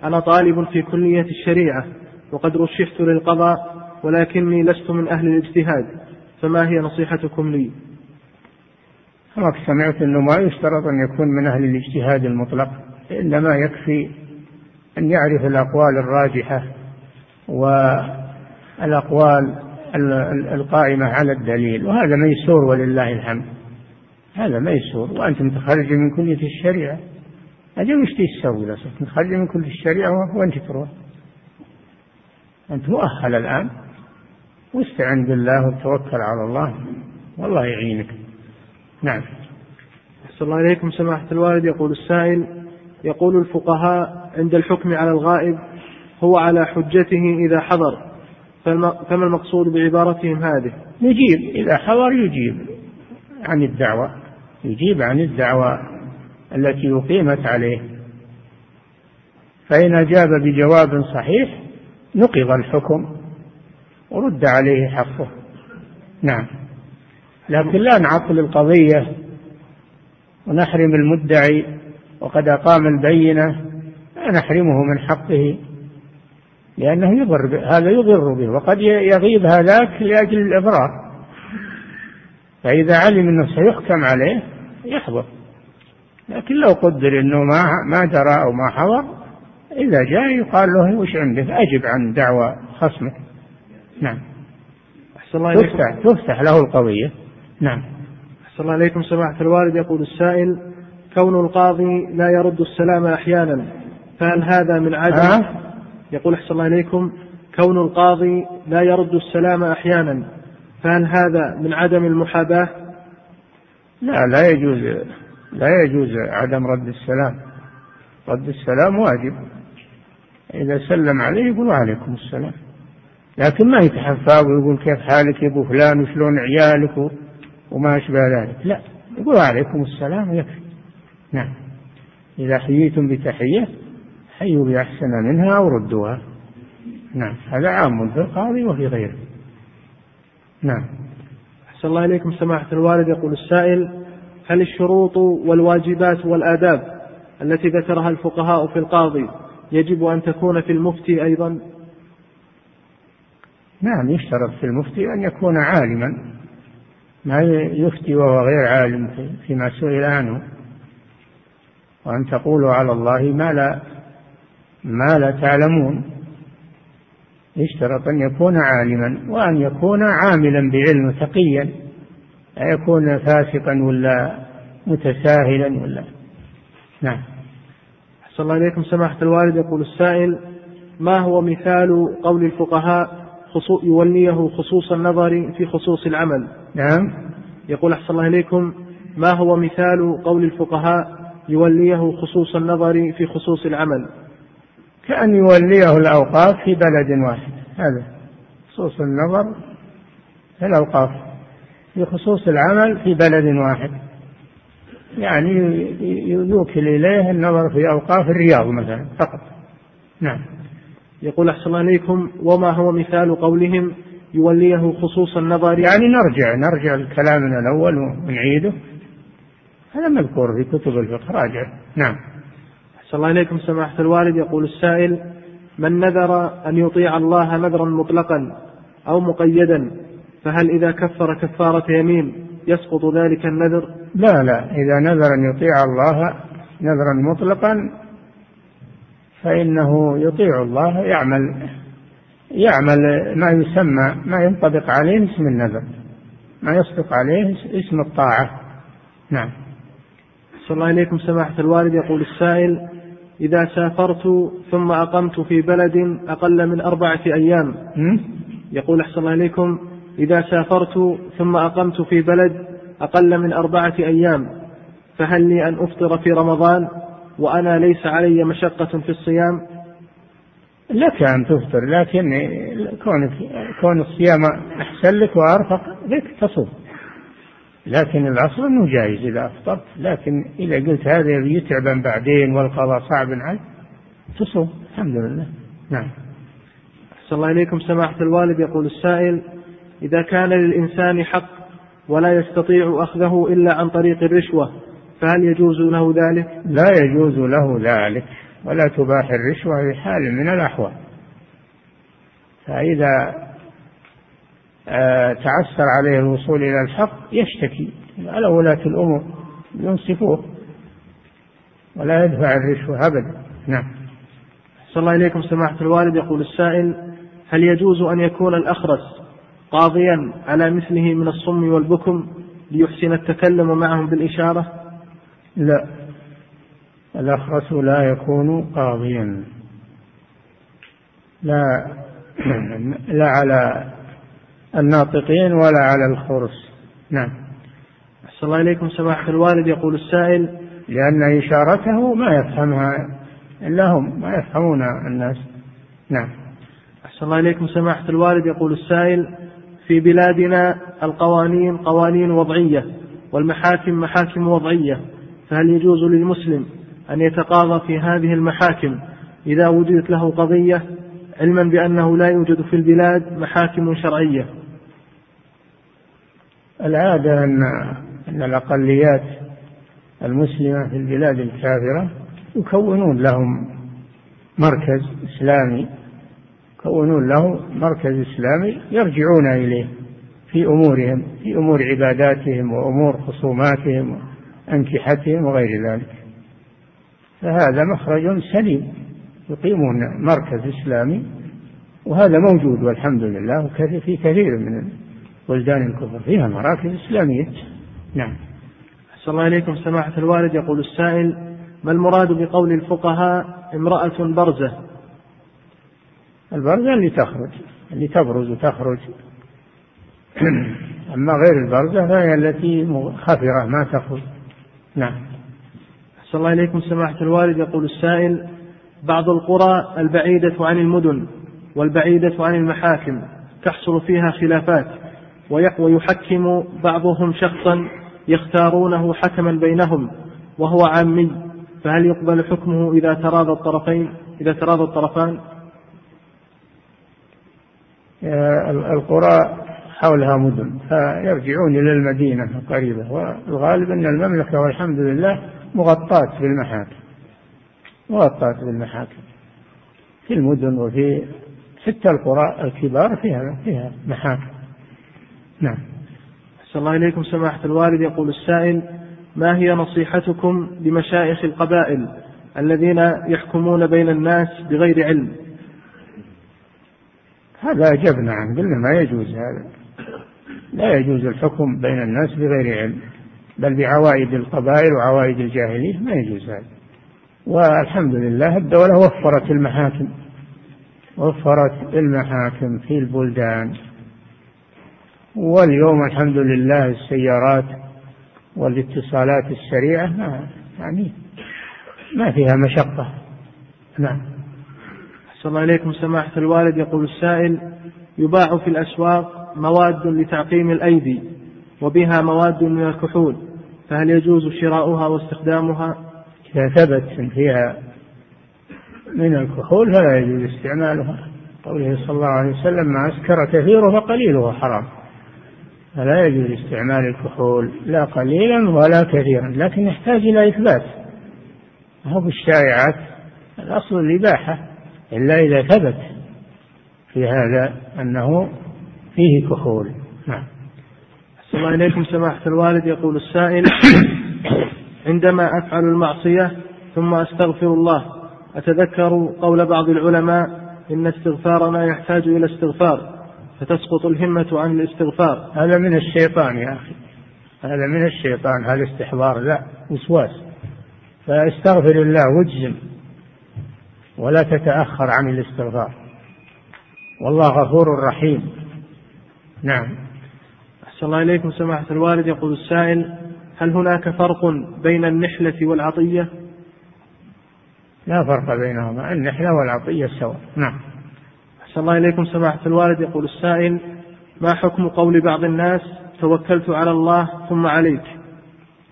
أنا طالب في كلية الشريعة وقد رشحت للقضاء ولكني لست من أهل الاجتهاد فما هي نصيحتكم لي؟ أمرك سمعت أنه ما يشترط أن يكون من أهل الاجتهاد المطلق إنما يكفي أن يعرف الأقوال الراجحة والأقوال القائمة على الدليل. وهذا ميسور ولله الحمد. هذا ميسور وأنت متخرج من كلية الشريعة. أجل وش تسوي لو متخرج من كلية الشريعة وين تروح؟ أنت مؤهل الآن. واستعن بالله وتوكل على الله. والله يعينك. نعم. أحسن الله إليكم سماحة الوالد. يقول السائل يقول الفقهاء عند الحكم على الغائب هو على حجته إذا حضر. فما المقصود بعبارتهم هذه؟ يجيب. إذا حضر يجيب. عن الدعوة. يجيب عن الدعوة. التي أقيمت عليه. فإن أجاب بجواب صحيح نقض الحكم ورد عليه حقه. نعم. لكن لا نعطل القضية ونحرم المدعي وقد أقام البينة لا نحرمه من حقه لأنه يضر هذا يضر به وقد يغيب هذاك لأجل الإضرار. فإذا علم أنه سيحكم عليه يحضر لكن لو قدر أنه ما ما درى أو ما حضر إذا جاء يقال له وش عندك؟ أجب عن دعوى خصمك. نعم. أحسن الله تفتح تفتح له القضية. نعم. أحسن الله إليكم سماحة الوالد. يقول السائل كون القاضي لا يرد السلام أحيانا فهل هذا من عدم؟ أه؟ يقول أحسن الله إليكم كون القاضي لا يرد السلام أحيانا فهل هذا من عدم المحاباة؟ لا لا يجوز. لا يجوز عدم رد السلام. رد السلام واجب. إذا سلم عليه يقول وعليكم السلام. لكن ما يتحفى ويقول كيف حالك يا أبو فلان وشلون عيالك وما أشبه ذلك. لا يقول عليكم السلام يكفي نعم. إذا حييتم بتحية حيوا بأحسن منها أو ردوها. نعم. هذا عام في القاضي وفي غيره. نعم. أحسن الله إليكم سماحة الوالد. يقول السائل هل الشروط والواجبات والآداب التي ذكرها الفقهاء في القاضي يجب أن تكون في المفتي أيضا؟ نعم يشترط في المفتي أن يكون عالما. ما يفتي وهو غير عالم فيما سئل عنه. وأن تقولوا على الله ما لا ما لا تعلمون. يشترط أن يكون عالما وأن يكون عاملا بعلم تقيا. لا يكون فاسقا ولا متساهلا ولا. نعم. أحسن الله إليكم سماحة الوالد. يقول السائل ما هو مثال قول الفقهاء يوليه خصوص النظر في خصوص العمل؟ نعم. يقول أحسن الله إليكم ما هو مثال قول الفقهاء يوليه خصوص النظر في خصوص العمل؟ كأن يوليه الأوقاف في بلد واحد. هذا. خصوص النظر في الأوقاف. في خصوص العمل في بلد واحد. يعني يوكل إليه النظر في أوقاف الرياض مثلا فقط. نعم. يقول أحسن الله إليكم وما هو مثال قولهم يوليه خصوص النظر؟ يعني نرجع نرجع لكلامنا الأول ونعيده. هذا مذكور في كتب الفقه راجع. نعم. أحسن الله إليكم سماحة الوالد. يقول السائل من نذر أن يطيع الله نذرا مطلقا أو مقيدا فهل إذا كفر كفارة يمين يسقط ذلك النذر؟ لا لا. إذا نذر أن يطيع الله نذرا مطلقا فإنه يطيع الله يعمل يعمل ما يسمى ما ينطبق عليه اسم النذر ما يصدق عليه اسم الطاعة. نعم. صلى الله إليكم سماحة الوالد. يقول السائل إذا سافرت ثم أقمت في بلد أقل من أربعة أيام يقول أحسن الله إليكم إذا سافرت ثم أقمت في بلد أقل من أربعة أيام فهل لي أن أفطر في رمضان وأنا ليس علي مشقة في الصيام؟ لك أن تفطر لكن كون كون الصيام أحسن لك وأرفق لك تصوم. لكن الأصل أنه جائز إذا أفطرت لكن إذا قلت هذا يتعبا بعدين والقضاء صعب عليك تصوم. الحمد لله. نعم. أحسن الله إليكم. سماحة الوالد يقول السائل إذا كان للإنسان حق ولا يستطيع أخذه إلا عن طريق الرشوة فهل يجوز له ذلك؟ لا يجوز له ذلك ولا تباح الرشوة في حال من الأحوال. فإذا آه، تعسر عليه الوصول إلى الحق يشتكي على ولاة الأمور ينصفوه ولا يدفع الرشوة أبدا. نعم. صلى الله إليكم سماحة الوالد يقول السائل هل يجوز أن يكون الأخرس قاضيا على مثله من الصم والبكم ليحسن التكلم معهم بالإشارة؟ لا. الأخرس لا يكون قاضيا. لا. (clears throat) لا على الناطقين ولا على الخرس. نعم. أحسن الله إليكم سماحة الوالد. يقول السائل لأن إشارته ما يفهمها إلا هم ما يفهمون الناس. نعم. أحسن الله إليكم سماحة الوالد. يقول السائل في بلادنا القوانين قوانين وضعية والمحاكم محاكم وضعية. فهل يجوز للمسلم أن يتقاضى في هذه المحاكم إذا وجدت له قضية علما بأنه لا يوجد في البلاد محاكم شرعية؟ العادة أن أن الأقليات المسلمة في البلاد الكافرة يكونون لهم مركز إسلامي يكونون له مركز إسلامي يرجعون إليه في أمورهم في أمور عباداتهم وأمور خصوماتهم وأنكحتهم وغير ذلك. فهذا مخرج سليم يقيمون مركز إسلامي وهذا موجود والحمد لله في كثير من بلدان الكفر فيها مراكز إسلامية. نعم. أحسن الله إليكم سماحة الوالد. يقول السائل ما المراد بقول الفقهاء امرأة برزة؟ البرزة اللي تخرج اللي تبرز وتخرج. (clears throat) أما غير البرزة فهي التي خفرة ما تخرج. نعم. أحسن الله إليكم سماحة الوالد. يقول السائل بعض القرى البعيدة عن المدن والبعيدة عن المحاكم تحصل فيها خلافات ويحكم بعضهم شخصا يختارونه حكما بينهم وهو عامي فهل يقبل حكمه إذا تراضى الطرفين إذا تراضى الطرفان؟ القرى حولها مدن فيرجعون إلى المدينة القريبة والغالب أن المملكة والحمد لله مغطاة بالمحاكم مغطاة بالمحاكم في المدن وفي حتى القرى الكبار فيها فيها محاكم. نعم. أحسن الله إليكم سماحة الوالد. يقول السائل ما هي نصيحتكم لمشايخ القبائل الذين يحكمون بين الناس بغير علم؟ هذا أجبنا عنه قلنا ما يجوز هذا. لا يجوز الحكم بين الناس بغير علم بل بعوائد القبائل وعوائد الجاهلية ما يجوز هذا. والحمد لله الدولة وفرت المحاكم وفرت المحاكم في البلدان. واليوم الحمد لله السيارات والاتصالات السريعة ما يعني ما فيها مشقة. نعم. أحسن الله إليكم سماحة الوالد يقول السائل يباع في الأسواق مواد لتعقيم الأيدي وبها مواد من الكحول فهل يجوز شراؤها واستخدامها؟ إذا ثبت فيها من الكحول فلا يجوز استعمالها. قوله صلى الله عليه وسلم ما أسكر كثيره فقليله حرام. فلا يجوز استعمال الكحول لا قليلا ولا كثيرا لكن يحتاج إلى إثبات. هو بالشائعات؟ الأصل الإباحة. إلا إذا ثبت في هذا أنه فيه كحول. نعم. أحسن الله إليكم. سماحة الوالد يقول السائل عندما أفعل المعصية ثم أستغفر الله أتذكر قول بعض العلماء إن استغفارنا يحتاج إلى استغفار فتسقط الهمة عن الاستغفار. هذا من الشيطان يا أخي. هذا من الشيطان هذا استحضار لا وسواس. فاستغفر الله واجزم ولا تتأخر عن الاستغفار. والله غفور رحيم. نعم. أحسن الله إليكم سماحة الوالد. يقول السائل هل هناك فرق بين النحلة والعطية؟ لا فرق بينهما النحلة والعطية سواء. نعم. أحسن الله إليكم سماحة الوالد. يقول السائل ما حكم قول بعض الناس توكلت على الله ثم عليك؟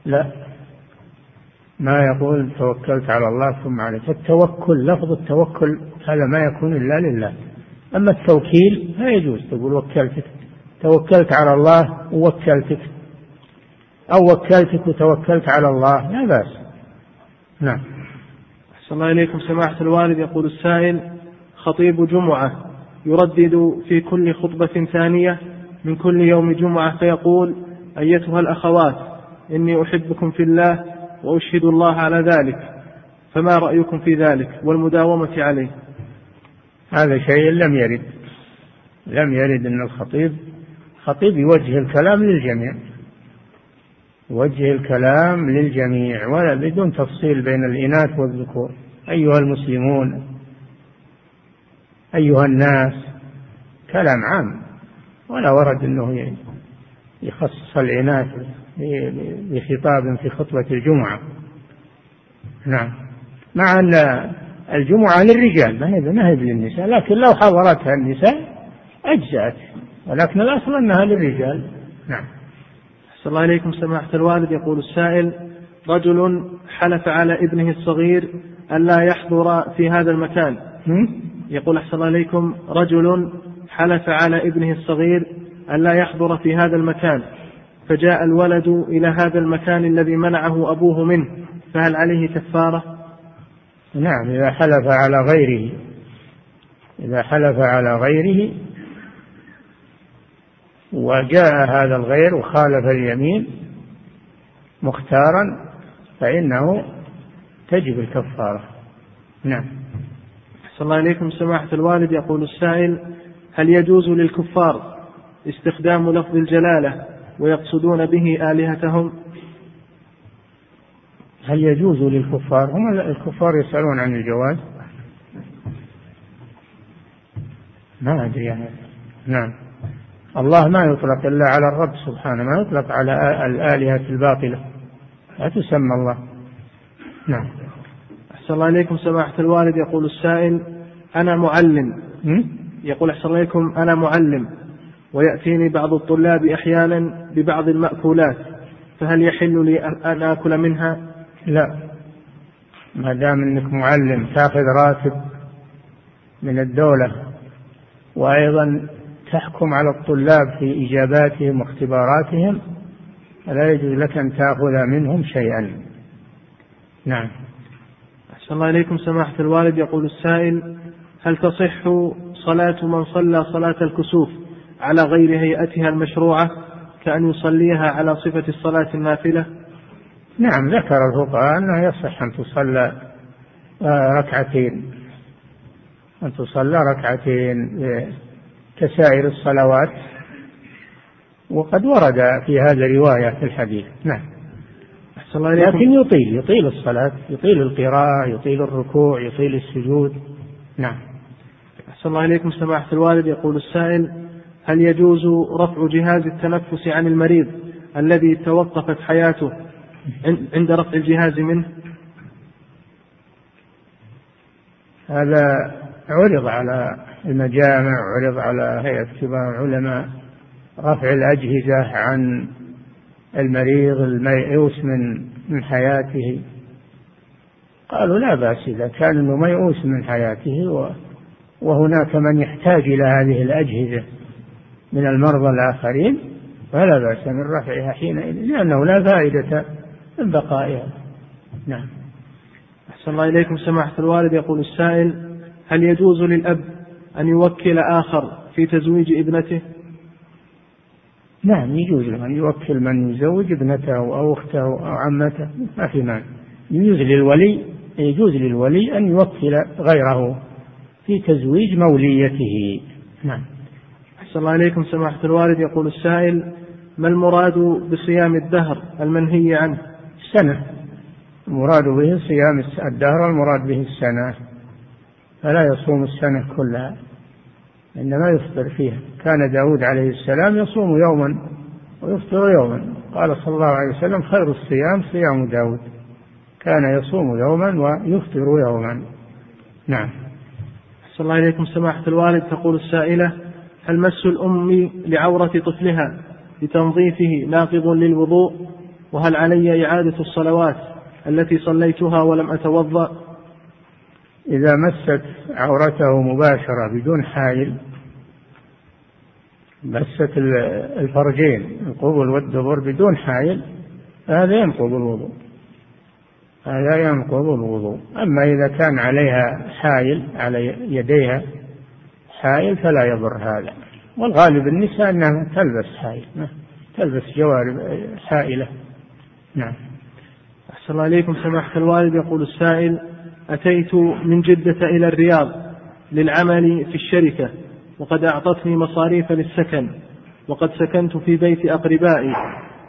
لا. ما يقول توكلت على الله ثم عليك التوكل لفظ التوكل هذا ما يكون إلا لله. أما التوكيل لا يجوز. تقول وكلتك. توكلت على الله ووكلتك. أو وكلتك وتوكلت على الله. لا بأس. نعم. أحسن الله إليكم. سماحة الوالد يقول السائل خطيب جمعة يردد في كل خطبة ثانية من كل يوم جمعة فيقول أيتها الأخوات إني أحبكم في الله وأشهد الله على ذلك فما رأيكم في ذلك والمداومة عليه؟ هذا شيء لم يرد لم يرد أن الخطيب خطيب يوجه الكلام للجميع يوجه الكلام للجميع ولا بدون تفصيل بين الإناث والذكور. أيها المسلمون أيها الناس كلام عام ولا ورد أنه يخصص الإناث بخطاب في خطبة الجمعة. نعم. مع أن الجمعة للرجال ما هي ما هي للنساء لكن لو حضرتها النساء أجزأت ولكن الأصل أنها للرجال. نعم. صلى الله عليكم سماحة الوالد. يقول السائل رجل حلف على ابنه الصغير ألا يحضر في هذا المكان. يقول أحسن الله عليكم رجل حلف على ابنه الصغير ألا يحضر في هذا المكان. فجاء الولد إلى هذا المكان الذي منعه أبوه منه فهل عليه كفارة؟ نعم إذا حلف على غيره إذا حلف على غيره وجاء هذا الغير وخالف اليمين مختارا فإنه تجب الكفارة. نعم. أحسن الله إليكم. سماحة الوالد يقول السائل هل يجوز للكفار استخدام لفظ الجلالة ويقصدون به آلهتهم. هل يجوز للكفار؟ هم الكفار يسألون عن الجواز. ما أدري يعني. نعم. الله ما يطلق إلا على الرب سبحانه ما يطلق على الآلهة الباطلة. لا تسمى الله. نعم. أحسن الله إليكم سماحة الوالد يقول السائل أنا معلم. يقول أحسن الله إليكم أنا معلم. ويأتيني بعض الطلاب أحيانا ببعض المأكولات فهل يحل لي أن آكل منها؟ لا. ما دام أنك معلم تأخذ راتب من الدولة وأيضا تحكم على الطلاب في إجاباتهم واختباراتهم فلا يجوز لك أن تأخذ منهم شيئا. نعم. أحسن الله إليكم سماحة الوالد. يقول السائل هل تصح صلاة من صلى صلاة الكسوف؟ على غير هيئتها المشروعة كأن يصليها على صفة الصلاة النافلة؟ نعم ذكر الفقهاء أنه يصح أن تصلى آه، ركعتين. أن تصلى ركعتين كسائر الصلوات. وقد ورد في هذا رواية في الحديث. نعم. لكن يطيل يطيل الصلاة يطيل القراءة يطيل الركوع يطيل السجود. نعم. أحسن الله إليكم سماحة الوالد. يقول السائل هل يجوز رفع جهاز التنفس عن المريض الذي توقفت حياته عند رفع الجهاز منه؟ هذا عرض على المجامع عرض على هيئة كبار العلماء رفع الأجهزة عن المريض الميؤوس من من حياته. قالوا لا بأس إذا كان أنه ميؤوس من حياته وهناك من يحتاج إلى هذه الأجهزة. من المرضى الآخرين فلا بأس من رفعها حينئذ لأنه لا فائدة من بقائها. نعم. أحسن الله إليكم سماحة الوالد. يقول السائل هل يجوز للأب أن يوكل آخر في تزويج ابنته؟ نعم يجوز له أن يوكل من يزوج ابنته أو أخته أو عمته ما في مانع. يجوز للولي يجوز للولي أن يوكل غيره في تزويج موليته. نعم. أحسن الله إليكم سماحة الوالد. يقول السائل ما المراد بصيام الدهر المنهي عنه؟ سنة المراد به صيام الدهر المراد به السنة. فلا يصوم السنة كلها إنما يفطر فيها. كان داود عليه السلام يصوم يوما ويفطر يوما. قال صلى الله عليه وسلم خير الصيام صيام داود. كان يصوم يوما ويفطر يوما. نعم. صلى الله عليكم سماحة الوالد. تقول السائلة هل مس الأم لعورة طفلها لتنظيفه ناقض للوضوء وهل علي إعادة الصلوات التي صليتها ولم أتوضأ؟ إذا مست عورته مباشرة بدون حائل مست الفرجين القبل والدبر بدون حائل هذا ينقض الوضوء. هذا ينقض الوضوء. أما إذا كان عليها حائل على يديها حائل فلا يضر هذا. والغالب النساء أنها تلبس حائل تلبس جوارب حائلة. نعم. أحسن الله عليكم سماحة الوالد يقول السائل أتيت من جدة إلى الرياض للعمل في الشركة وقد أعطتني مصاريف للسكن وقد سكنت في بيت أقربائي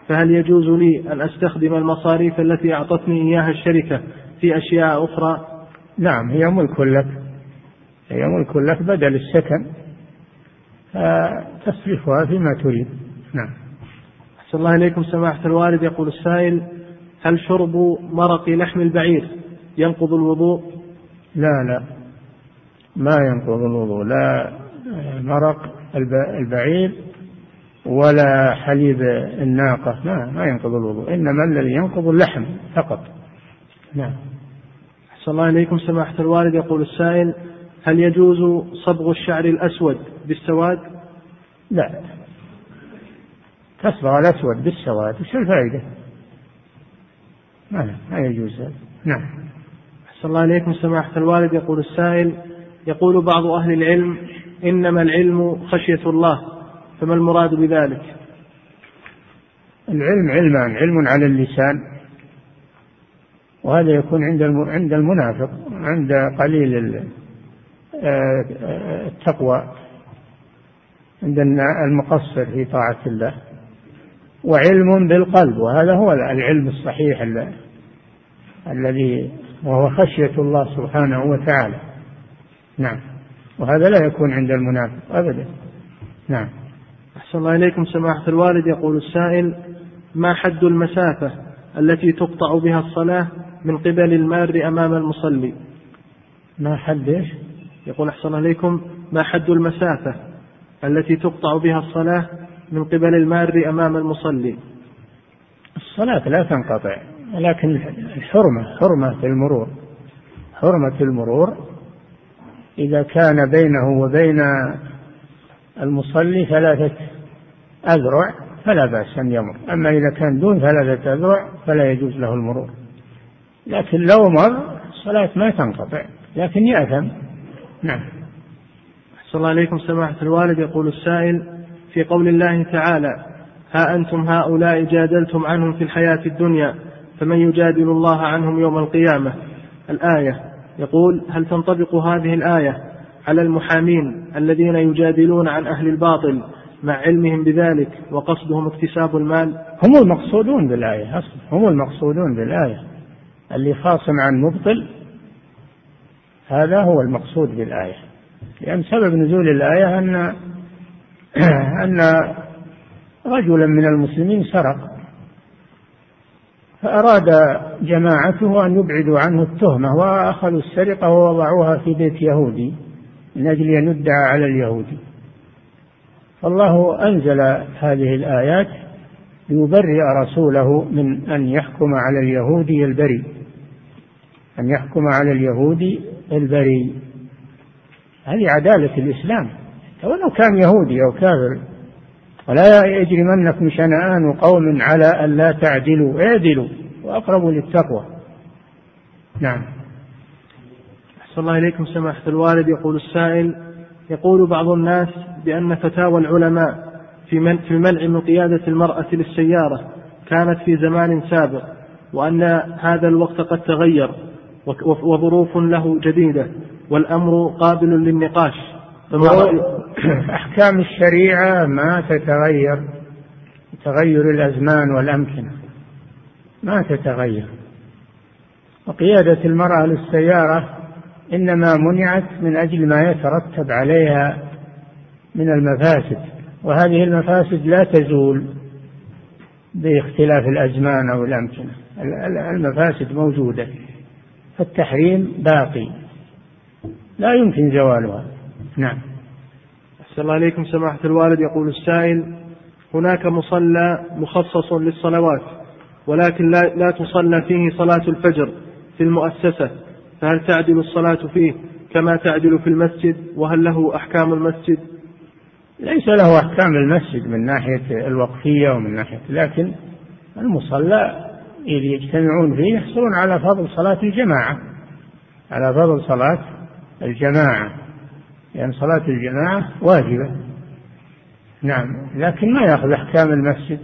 فهل يجوز لي أن أستخدم المصاريف التي أعطتني إياها الشركة في أشياء أخرى؟ نعم هي ملك لك. هي ملك لك بدل السكن فتصرفها فيما تريد. نعم. أحسن الله إليكم سماحة الوالد. يقول السائل هل شرب مرق لحم البعير ينقض الوضوء؟ لا لا. ما ينقض الوضوء. لا مرق البعير ولا حليب الناقة. ما ما ينقض الوضوء. إنما الذي ينقض اللحم فقط. نعم. أحسن الله إليكم سماحة الوالد. يقول السائل هل يجوز صبغ الشعر الأسود بالسواد؟ لا. تصبغ الأسود بالسواد وش الفائدة؟ ما ما يجوز هذا. نعم. أحسن الله إليكم سماحة الوالد. يقول السائل يقول بعض أهل العلم إنما العلم خشية الله فما المراد بذلك؟ العلم علمان علم على اللسان. وهذا يكون عند عند المنافق عند قليل التقوى عند المقصر في طاعة الله وعلم بالقلب وهذا هو العلم الصحيح الذي وهو خشية الله سبحانه وتعالى. نعم. وهذا لا يكون عند المنافق أبدا. نعم. أحسن الله إليكم سماحة الوالد. يقول السائل ما حد المسافة التي تقطع بها الصلاة من قبل المار أمام المصلي؟ ما حد إيش؟ يقول أحسن إليكم ما حد المسافة التي تقطع بها الصلاة من قبل المار أمام المصلي؟ الصلاة لا تنقطع ولكن الحرمة حرمة المرور حرمة المرور إذا كان بينه وبين المصلي ثلاثة أذرع فلا بأس أن يمر أما إذا كان دون ثلاثة أذرع فلا يجوز له المرور لكن لو مر الصلاة ما تنقطع لكن يأثم. نعم. أحسن الله عليكم سماحة الوالد. يقول السائل في قول الله تعالى ها أنتم هؤلاء جادلتم عنهم في الحياة الدنيا فمن يجادل الله عنهم يوم القيامة؟ الآية. يقول هل تنطبق هذه الآية على المحامين الذين يجادلون عن أهل الباطل مع علمهم بذلك وقصدهم اكتساب المال؟ هم المقصودون بالآية أصلا هم المقصودون بالآية. اللي خاصم عن مبطل هذا هو المقصود بالآية. لأن سبب نزول الآية أن (clears throat) أن رجلا من المسلمين سرق. فأراد جماعته أن يبعدوا عنه التهمة وأخذوا السرقة ووضعوها في بيت يهودي من أجل أن يدعى على اليهودي فالله أنزل هذه الآيات ليبرئ رسوله من أن يحكم على اليهودي البريء. أن يحكم على اليهودي البريء هذه عدالة الإسلام. ولو كان يهودي أو كافر ولا يجرمنكم شنآن قوم على أن لا تعدلوا. اعدلوا وأقربوا للتقوى. نعم. أحسن الله إليكم سماحة الوالد. يقول السائل يقول بعض الناس بأن فتاوى العلماء في من في منع من قيادة المرأة للسيارة كانت في زمان سابق وأن هذا الوقت قد تغير. وظروف له جديدة والأمر قابل للنقاش. (coughs) أحكام الشريعة ما تتغير تغير الأزمان والأمكنة. ما تتغير. وقيادة المرأة للسيارة إنما منعت من أجل ما يترتب عليها من المفاسد. وهذه المفاسد لا تزول باختلاف الأزمان أو الأمكنة. المفاسد موجودة. فالتحريم باقي. لا يمكن زوالها نعم. أحسن الله عليكم سماحة الوالد. يقول السائل هناك مصلى مخصص للصلوات ولكن لا, لا تصلى فيه صلاة الفجر في المؤسسة فهل تعدل الصلاة فيه كما تعدل في المسجد؟ وهل له أحكام المسجد؟ ليس له أحكام المسجد من ناحية الوقفية ومن ناحية لكن المصلى إذ يجتمعون فيه يحصلون على فضل صلاة الجماعة. على فضل صلاة الجماعة. لأن صلاة الجماعة واجبة. نعم. لكن ما يأخذ أحكام المسجد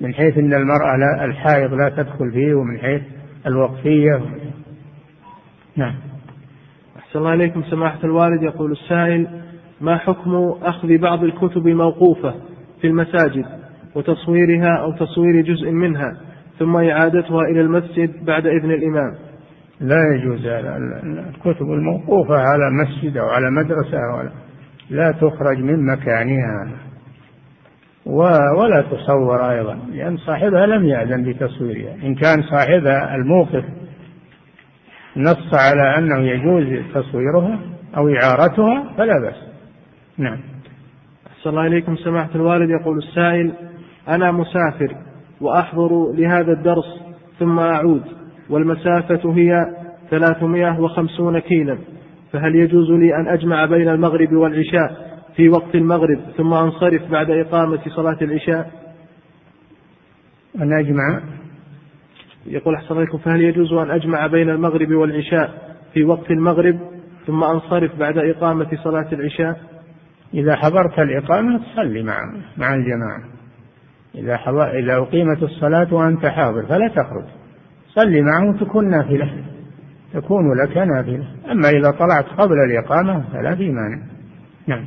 من حيث أن المرأة لا الحائض لا تدخل فيه ومن حيث الوقفية. نعم. أحسن الله إليكم سماحة الوالد. يقول السائل ما حكم أخذ بعض الكتب موقوفة في المساجد وتصويرها أو تصوير جزء منها؟ ثم إعادتها إلى المسجد بعد إذن الإمام. لا يجوز الكتب الموقوفة على مسجد أو على مدرسة ولا لا تخرج من مكانها. ولا تصور أيضا لأن صاحبها لم يأذن بتصويرها. إن كان صاحبها الموقف نص على أنه يجوز تصويرها أو إعارتها فلا بأس. نعم. أحسن الله إليكم سماحة الوالد يقول السائل أنا مسافر. وأحضر لهذا الدرس ثم أعود. والمسافة هي 350 كيلا. فهل يجوز لي أن أجمع بين المغرب والعشاء في وقت المغرب ثم أنصرف بعد إقامة صلاة العشاء؟ أن أجمع. يقول أحسن عليكم فهل يجوز أن أجمع بين المغرب والعشاء في وقت المغرب ثم أنصرف بعد إقامة صلاة العشاء؟ إذا حضرت الإقامة تصلي مع مع الجماعة. إذا حضر إذا أقيمت الصلاة وأنت حاضر فلا تخرج. صلي معه تكون نافلة تكون لك نافلة. أما إذا طلعت قبل الإقامة فلا في مانع. نعم.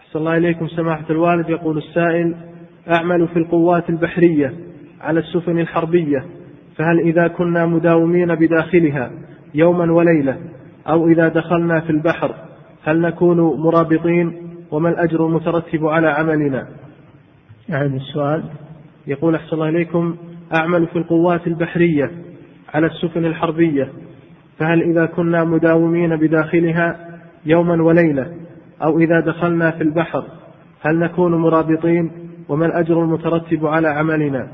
أحسن الله إليكم. سماحة الوالد يقول السائل أعمل في القوات البحرية على السفن الحربية فهل إذا كنا مداومين بداخلها يوما وليلة أو إذا دخلنا في البحر هل نكون مرابطين؟ وما الأجر المترتب على عملنا؟ يعني السؤال. يقول أحسن الله إليكم أعمل في القوات البحرية على السفن الحربية فهل إذا كنا مداومين بداخلها يوما وليلة أو إذا دخلنا في البحر هل نكون مرابطين؟ وما الأجر المترتب على عملنا؟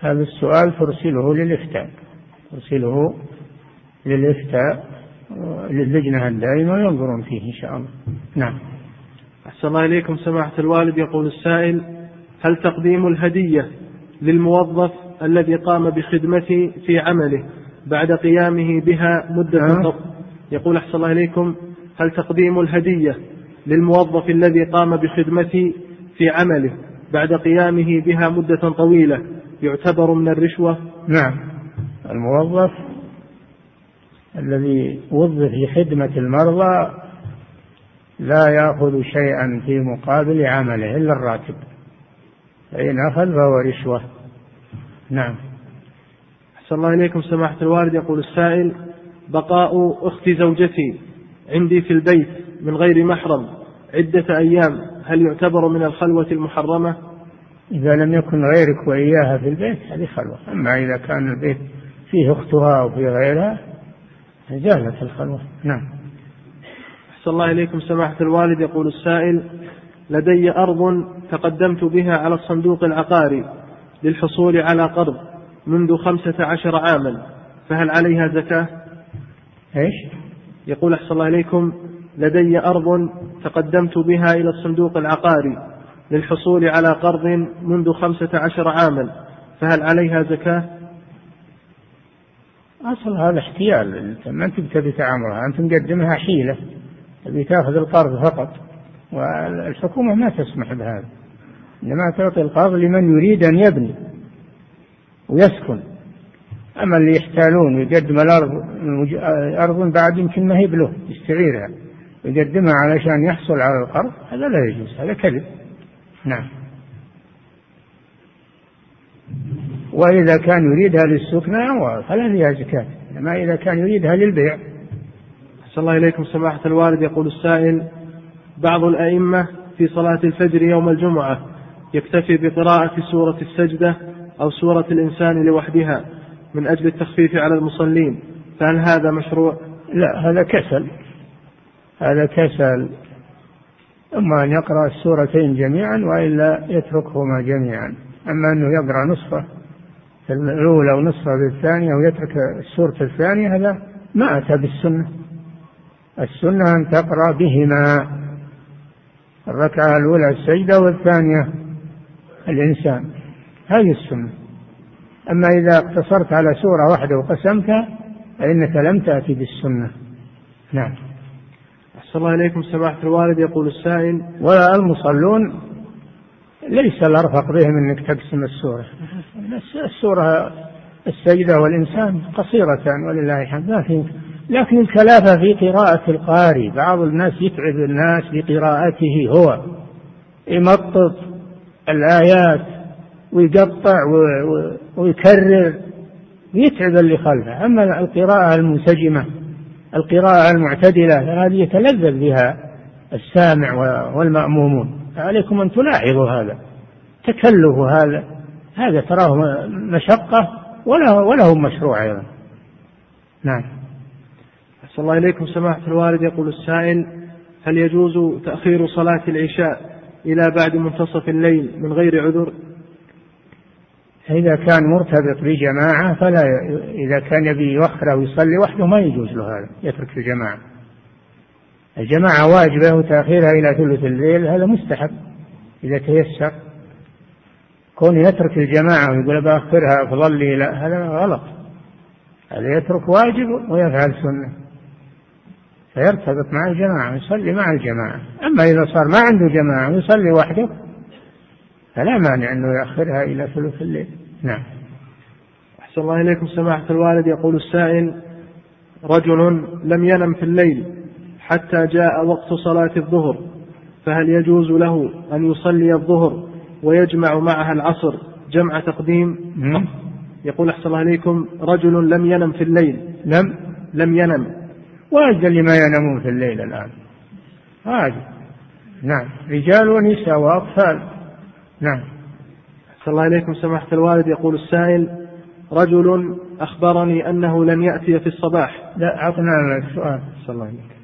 هذا السؤال ترسله للإفتاء. ترسله للإفتاء للجنة الدائمة وينظرون فيه إن شاء الله. نعم. أحسن الله إليكم سماحة الوالد يقول السائل هل تقديم الهدية للموظف الذي قام بخدمتي في عمله بعد قيامه بها مدة أه؟ يقول أحسن الله إليكم هل تقديم الهدية للموظف الذي قام بخدمتي في عمله بعد قيامه بها مدة طويلة يعتبر من الرشوة؟ نعم. الموظف الذي وظف في خدمة المرضى لا يأخذ شيئا في مقابل عمله إلا الراتب. فإن أخذ فهو رشوة. نعم. أحسن الله إليكم سماحة الوالد. يقول السائل بقاء أخت زوجتي عندي في البيت من غير محرم عدة أيام هل يعتبر من الخلوة المحرمة؟ إذا لم يكن غيرك وإياها في البيت هذه خلوة. أما إذا كان البيت فيه أختها أو فيه غيرها جازت الخلوة. نعم. أحسن الله إليكم سماحة الوالد. يقول السائل لدي أرض تقدمت بها على الصندوق العقاري للحصول على قرض منذ خمسة عشر عاما فهل عليها زكاة؟ إيش؟ يقول أحسن الله إليكم لدي أرض تقدمت بها إلى الصندوق العقاري للحصول على قرض منذ خمسة عشر عاما فهل عليها زكاة؟ أصل هذا احتيال أنت ما أنت تبي تعاملها أنت مقدمها حيلة تبي تأخذ القرض فقط والحكومة ما تسمح بهذا. إنما تعطي القرض لمن يريد أن يبني ويسكن. أما اللي يحتالون ويقدم الأرض أرض بعد يمكن ما هي بله يستعيرها ويقدمها علشان يحصل على القرض هذا لا يجوز هذا كذب. نعم. وإذا كان يريدها للسكنى فلا فيها زكاة أما إذا كان يريدها للبيع. أحسن الله إليكم سماحة الوالد. يقول السائل بعض الأئمة في صلاة الفجر يوم الجمعة يكتفي بقراءة سورة السجدة أو سورة الإنسان لوحدها من أجل التخفيف على المصلين. فهل هذا مشروع؟ لا هذا كسل. هذا كسل. إما أن يقرأ السورتين جميعا وإلا يتركهما جميعا. أما أنه يقرأ نصفة الأولى ونصفه بالثانية ويترك السورة الثانية هذا ما أتى بالسنة. السنة أن تقرأ بهما. الركعة الأولى السجدة والثانية الإنسان. هذه السنة. أما إذا اقتصرت على سورة واحدة وقسمتها فإنك لم تأتي بالسنة. نعم. أحسن الله إليكم سماحة الوالد. يقول السائل والمصلون ليس الأرفق بهم أنك تقسم السورة. السورة السجدة والإنسان قصيرتان ولله الحمد. لكن لكن الكلافة في قراءة القارئ بعض الناس يتعب الناس بقراءته هو. يمطط الآيات ويقطع ويكرر. يتعب اللي خلفه. أما القراءة المنسجمة القراءة المعتدلة هذه يتلذذ بها السامع والمأمومون. عليكم أن تلاحظوا هذا تكلف هذا. هذا تراه مشقة وله وله مشروع أيضا. نعم. أحسن الله إليكم سماحة الوالد. يقول السائل هل يجوز تأخير صلاة العشاء إلى بعد منتصف الليل من غير عذر؟ إذا كان مرتبط بجماعة فلا إذا كان يبي يوخر ويصلي وحده ما يجوز له هذا يترك الجماعة. الجماعة واجبة وتأخيرها إلى ثلث الليل هذا مستحب إذا تيسر. كون يترك الجماعة ويقول بأخرها أفضل لي لا هذا غلط. هذا يترك واجب ويفعل سنة. فيرتبط مع الجماعة يصلي مع الجماعة. أما إذا صار ما عنده جماعة ويصلي وحده فلا مانع أنه يأخرها إلى ثلث الليل. نعم. أحسن الله إليكم. سماحة الوالد يقول السائل رجل لم ينم في الليل حتى جاء وقت صلاة الظهر فهل يجوز له أن يصلي الظهر ويجمع معها العصر جمع تقديم؟ يقول أحسن الله إليكم رجل لم ينم في الليل. لم. لم ينم. وأجل ما ينامون في الليل الآن. هذه نعم. رجال ونساء وأطفال. نعم. أحسن الله إليكم. سماحة الوالد يقول السائل رجل أخبرني أنه لن يأتي في الصباح. لا أعطنا السؤال أحسن الله إليك.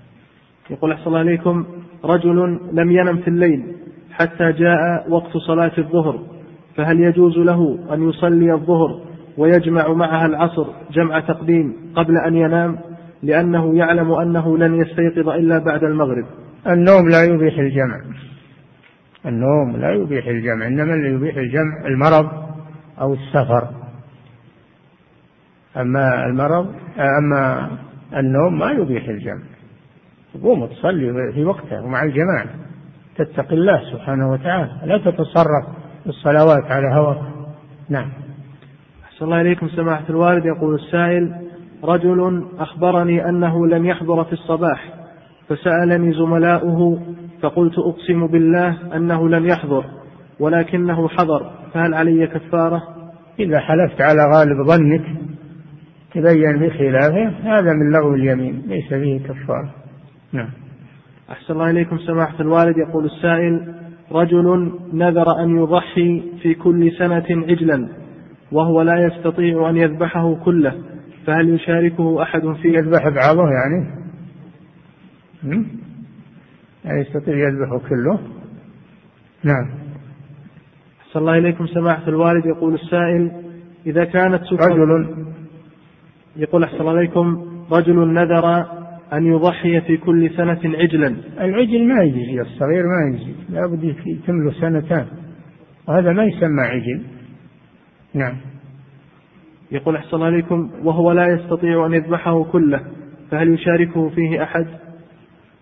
يقول أحسن الله إليكم رجل لم ينم في الليل حتى جاء وقت صلاة الظهر فهل يجوز له أن يصلي الظهر ويجمع معها العصر جمع تقديم قبل أن ينام؟ لأنه يعلم أنه لن يستيقظ إلا بعد المغرب. النوم لا يبيح الجمع. النوم لا يبيح الجمع إنما اللي يبيح الجمع المرض أو السفر. أما المرض أما النوم ما يبيح الجمع. تقوم تصلي في وقتها ومع الجماعة. تتقي الله سبحانه وتعالى. لا تتصرف الصلوات على هواك. نعم. أحسن الله إليكم سماحة الوالد. يقول السائل رجل أخبرني أنه لم يحضر في الصباح فسألني زملاؤه فقلت أقسم بالله أنه لم يحضر ولكنه حضر فهل علي كفارة؟ إذا حلفت على غالب ظنك تبين بخلافه هذا من لغو اليمين ليس فيه كفارة. نعم. أحسن الله إليكم سماحة الوالد يقول السائل رجل نذر أن يضحي في كل سنة عجلا وهو لا يستطيع أن يذبحه كله. فهل يشاركه أحد في يذبح بعضه يعني؟ يعني يستطيع يذبحه كله؟ نعم. أحسن الله إليكم سماحة الوالد. يقول السائل إذا كانت رجل. يقول أحسن الله إليكم رجل نذر أن يضحي في كل سنة عجلا. العجل ما يجي الصغير ما يجي. لابد يتم له سنتان. وهذا ما يسمى عجل. نعم. يقول أحسن الله عليكم وهو لا يستطيع أن يذبحه كله فهل يشاركه فيه أحد؟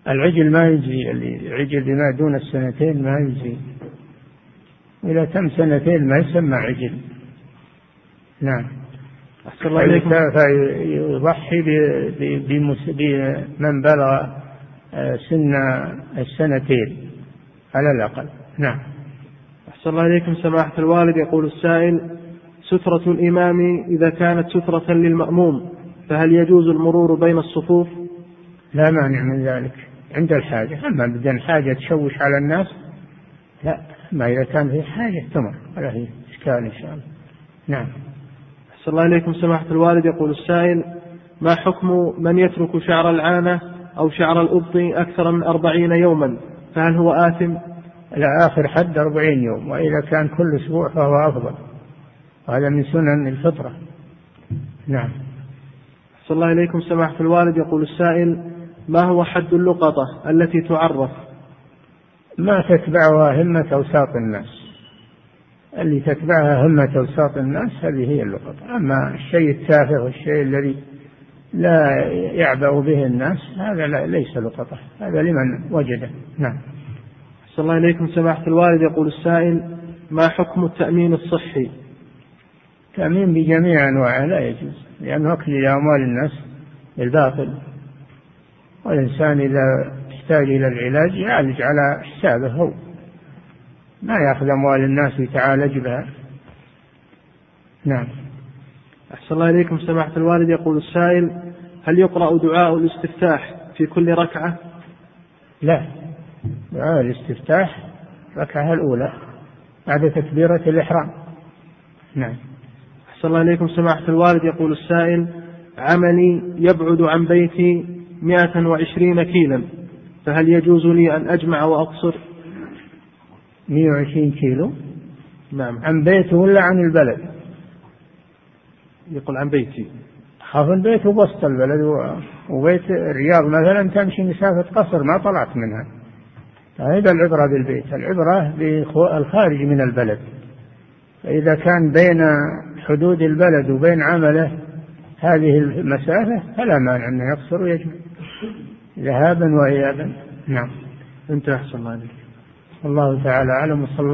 العجل ما يجي العجل بما دون السنتين ما يجي. إذا تم سنتين ما يسمى عجل. نعم. أحسن الله إليكم فيضحي بمن بلغ آه، سن السنتين. على الأقل. نعم. أحسن الله إليكم سماحة الوالد يقول السائل سترة الإمام إذا كانت سترة للمأموم فهل يجوز المرور بين الصفوف؟ لا مانع من ذلك. عند الحاجة أما بدون حاجة تشوش على الناس لا. ما إذا كان في حاجة تمر ولا في إشكال إن شاء الله. نعم. أحسن الله إليكم. سماحة الوالد يقول السائل ما حكم من يترك شعر العانة أو شعر الأبط أكثر من أربعين يوما؟ فهل هو آثم؟ إلى آخر حد أربعين يوم وإذا كان كل أسبوع فهو أفضل. وهذا من سنن الفطرة. نعم. أحسن الله إليكم سماحة الوالد. يقول السائل ما هو حد اللقطة التي تعرف؟ ما تتبعها همة أوساط الناس. اللي تتبعها همة أوساط الناس هذه هي اللقطة. أما الشيء التافه والشيء الذي لا يعبأ به الناس هذا لا ليس لقطة. هذا لمن وجده. نعم. صلى الله إليكم سماحة الوالد. يقول السائل ما حكم التأمين الصحي؟ التأمين بجميع أنواعه لا يجوز لأنه أكل لأموال الناس بالباطل والإنسان إذا احتاج إلى العلاج يعالج على حسابه هو. ما يأخذ أموال الناس ويتعالج بها. نعم. أحسن الله إليكم سماحة الوالد. يقول السائل هل يقرأ دعاء الاستفتاح في كل ركعة؟ لا. دعاء الاستفتاح الركعة الأولى بعد تكبيرة الإحرام. نعم. أحسن الله إليكم سماحة الوالد يقول السائل عملي يبعد عن بيتي 120 كيلا فهل يجوز لي أن أجمع وأقصر؟ 120 كيلو؟ نعم. عن بيته ولا عن البلد؟ يقول عن بيتي. خاف البيت وسط البلد وبيت الرياض مثلا تمشي مسافة قصر ما طلعت منها. هذا العبرة بالبيت العبرة بالخارج من البلد. فإذا كان بين حدود البلد وبين عمله هذه المسافة فلا مانع أنه يقصر ويجمع. ذهابا وإيابا. نعم. انتهى أحسن الله عليك الله تعالى أعلم. وصلى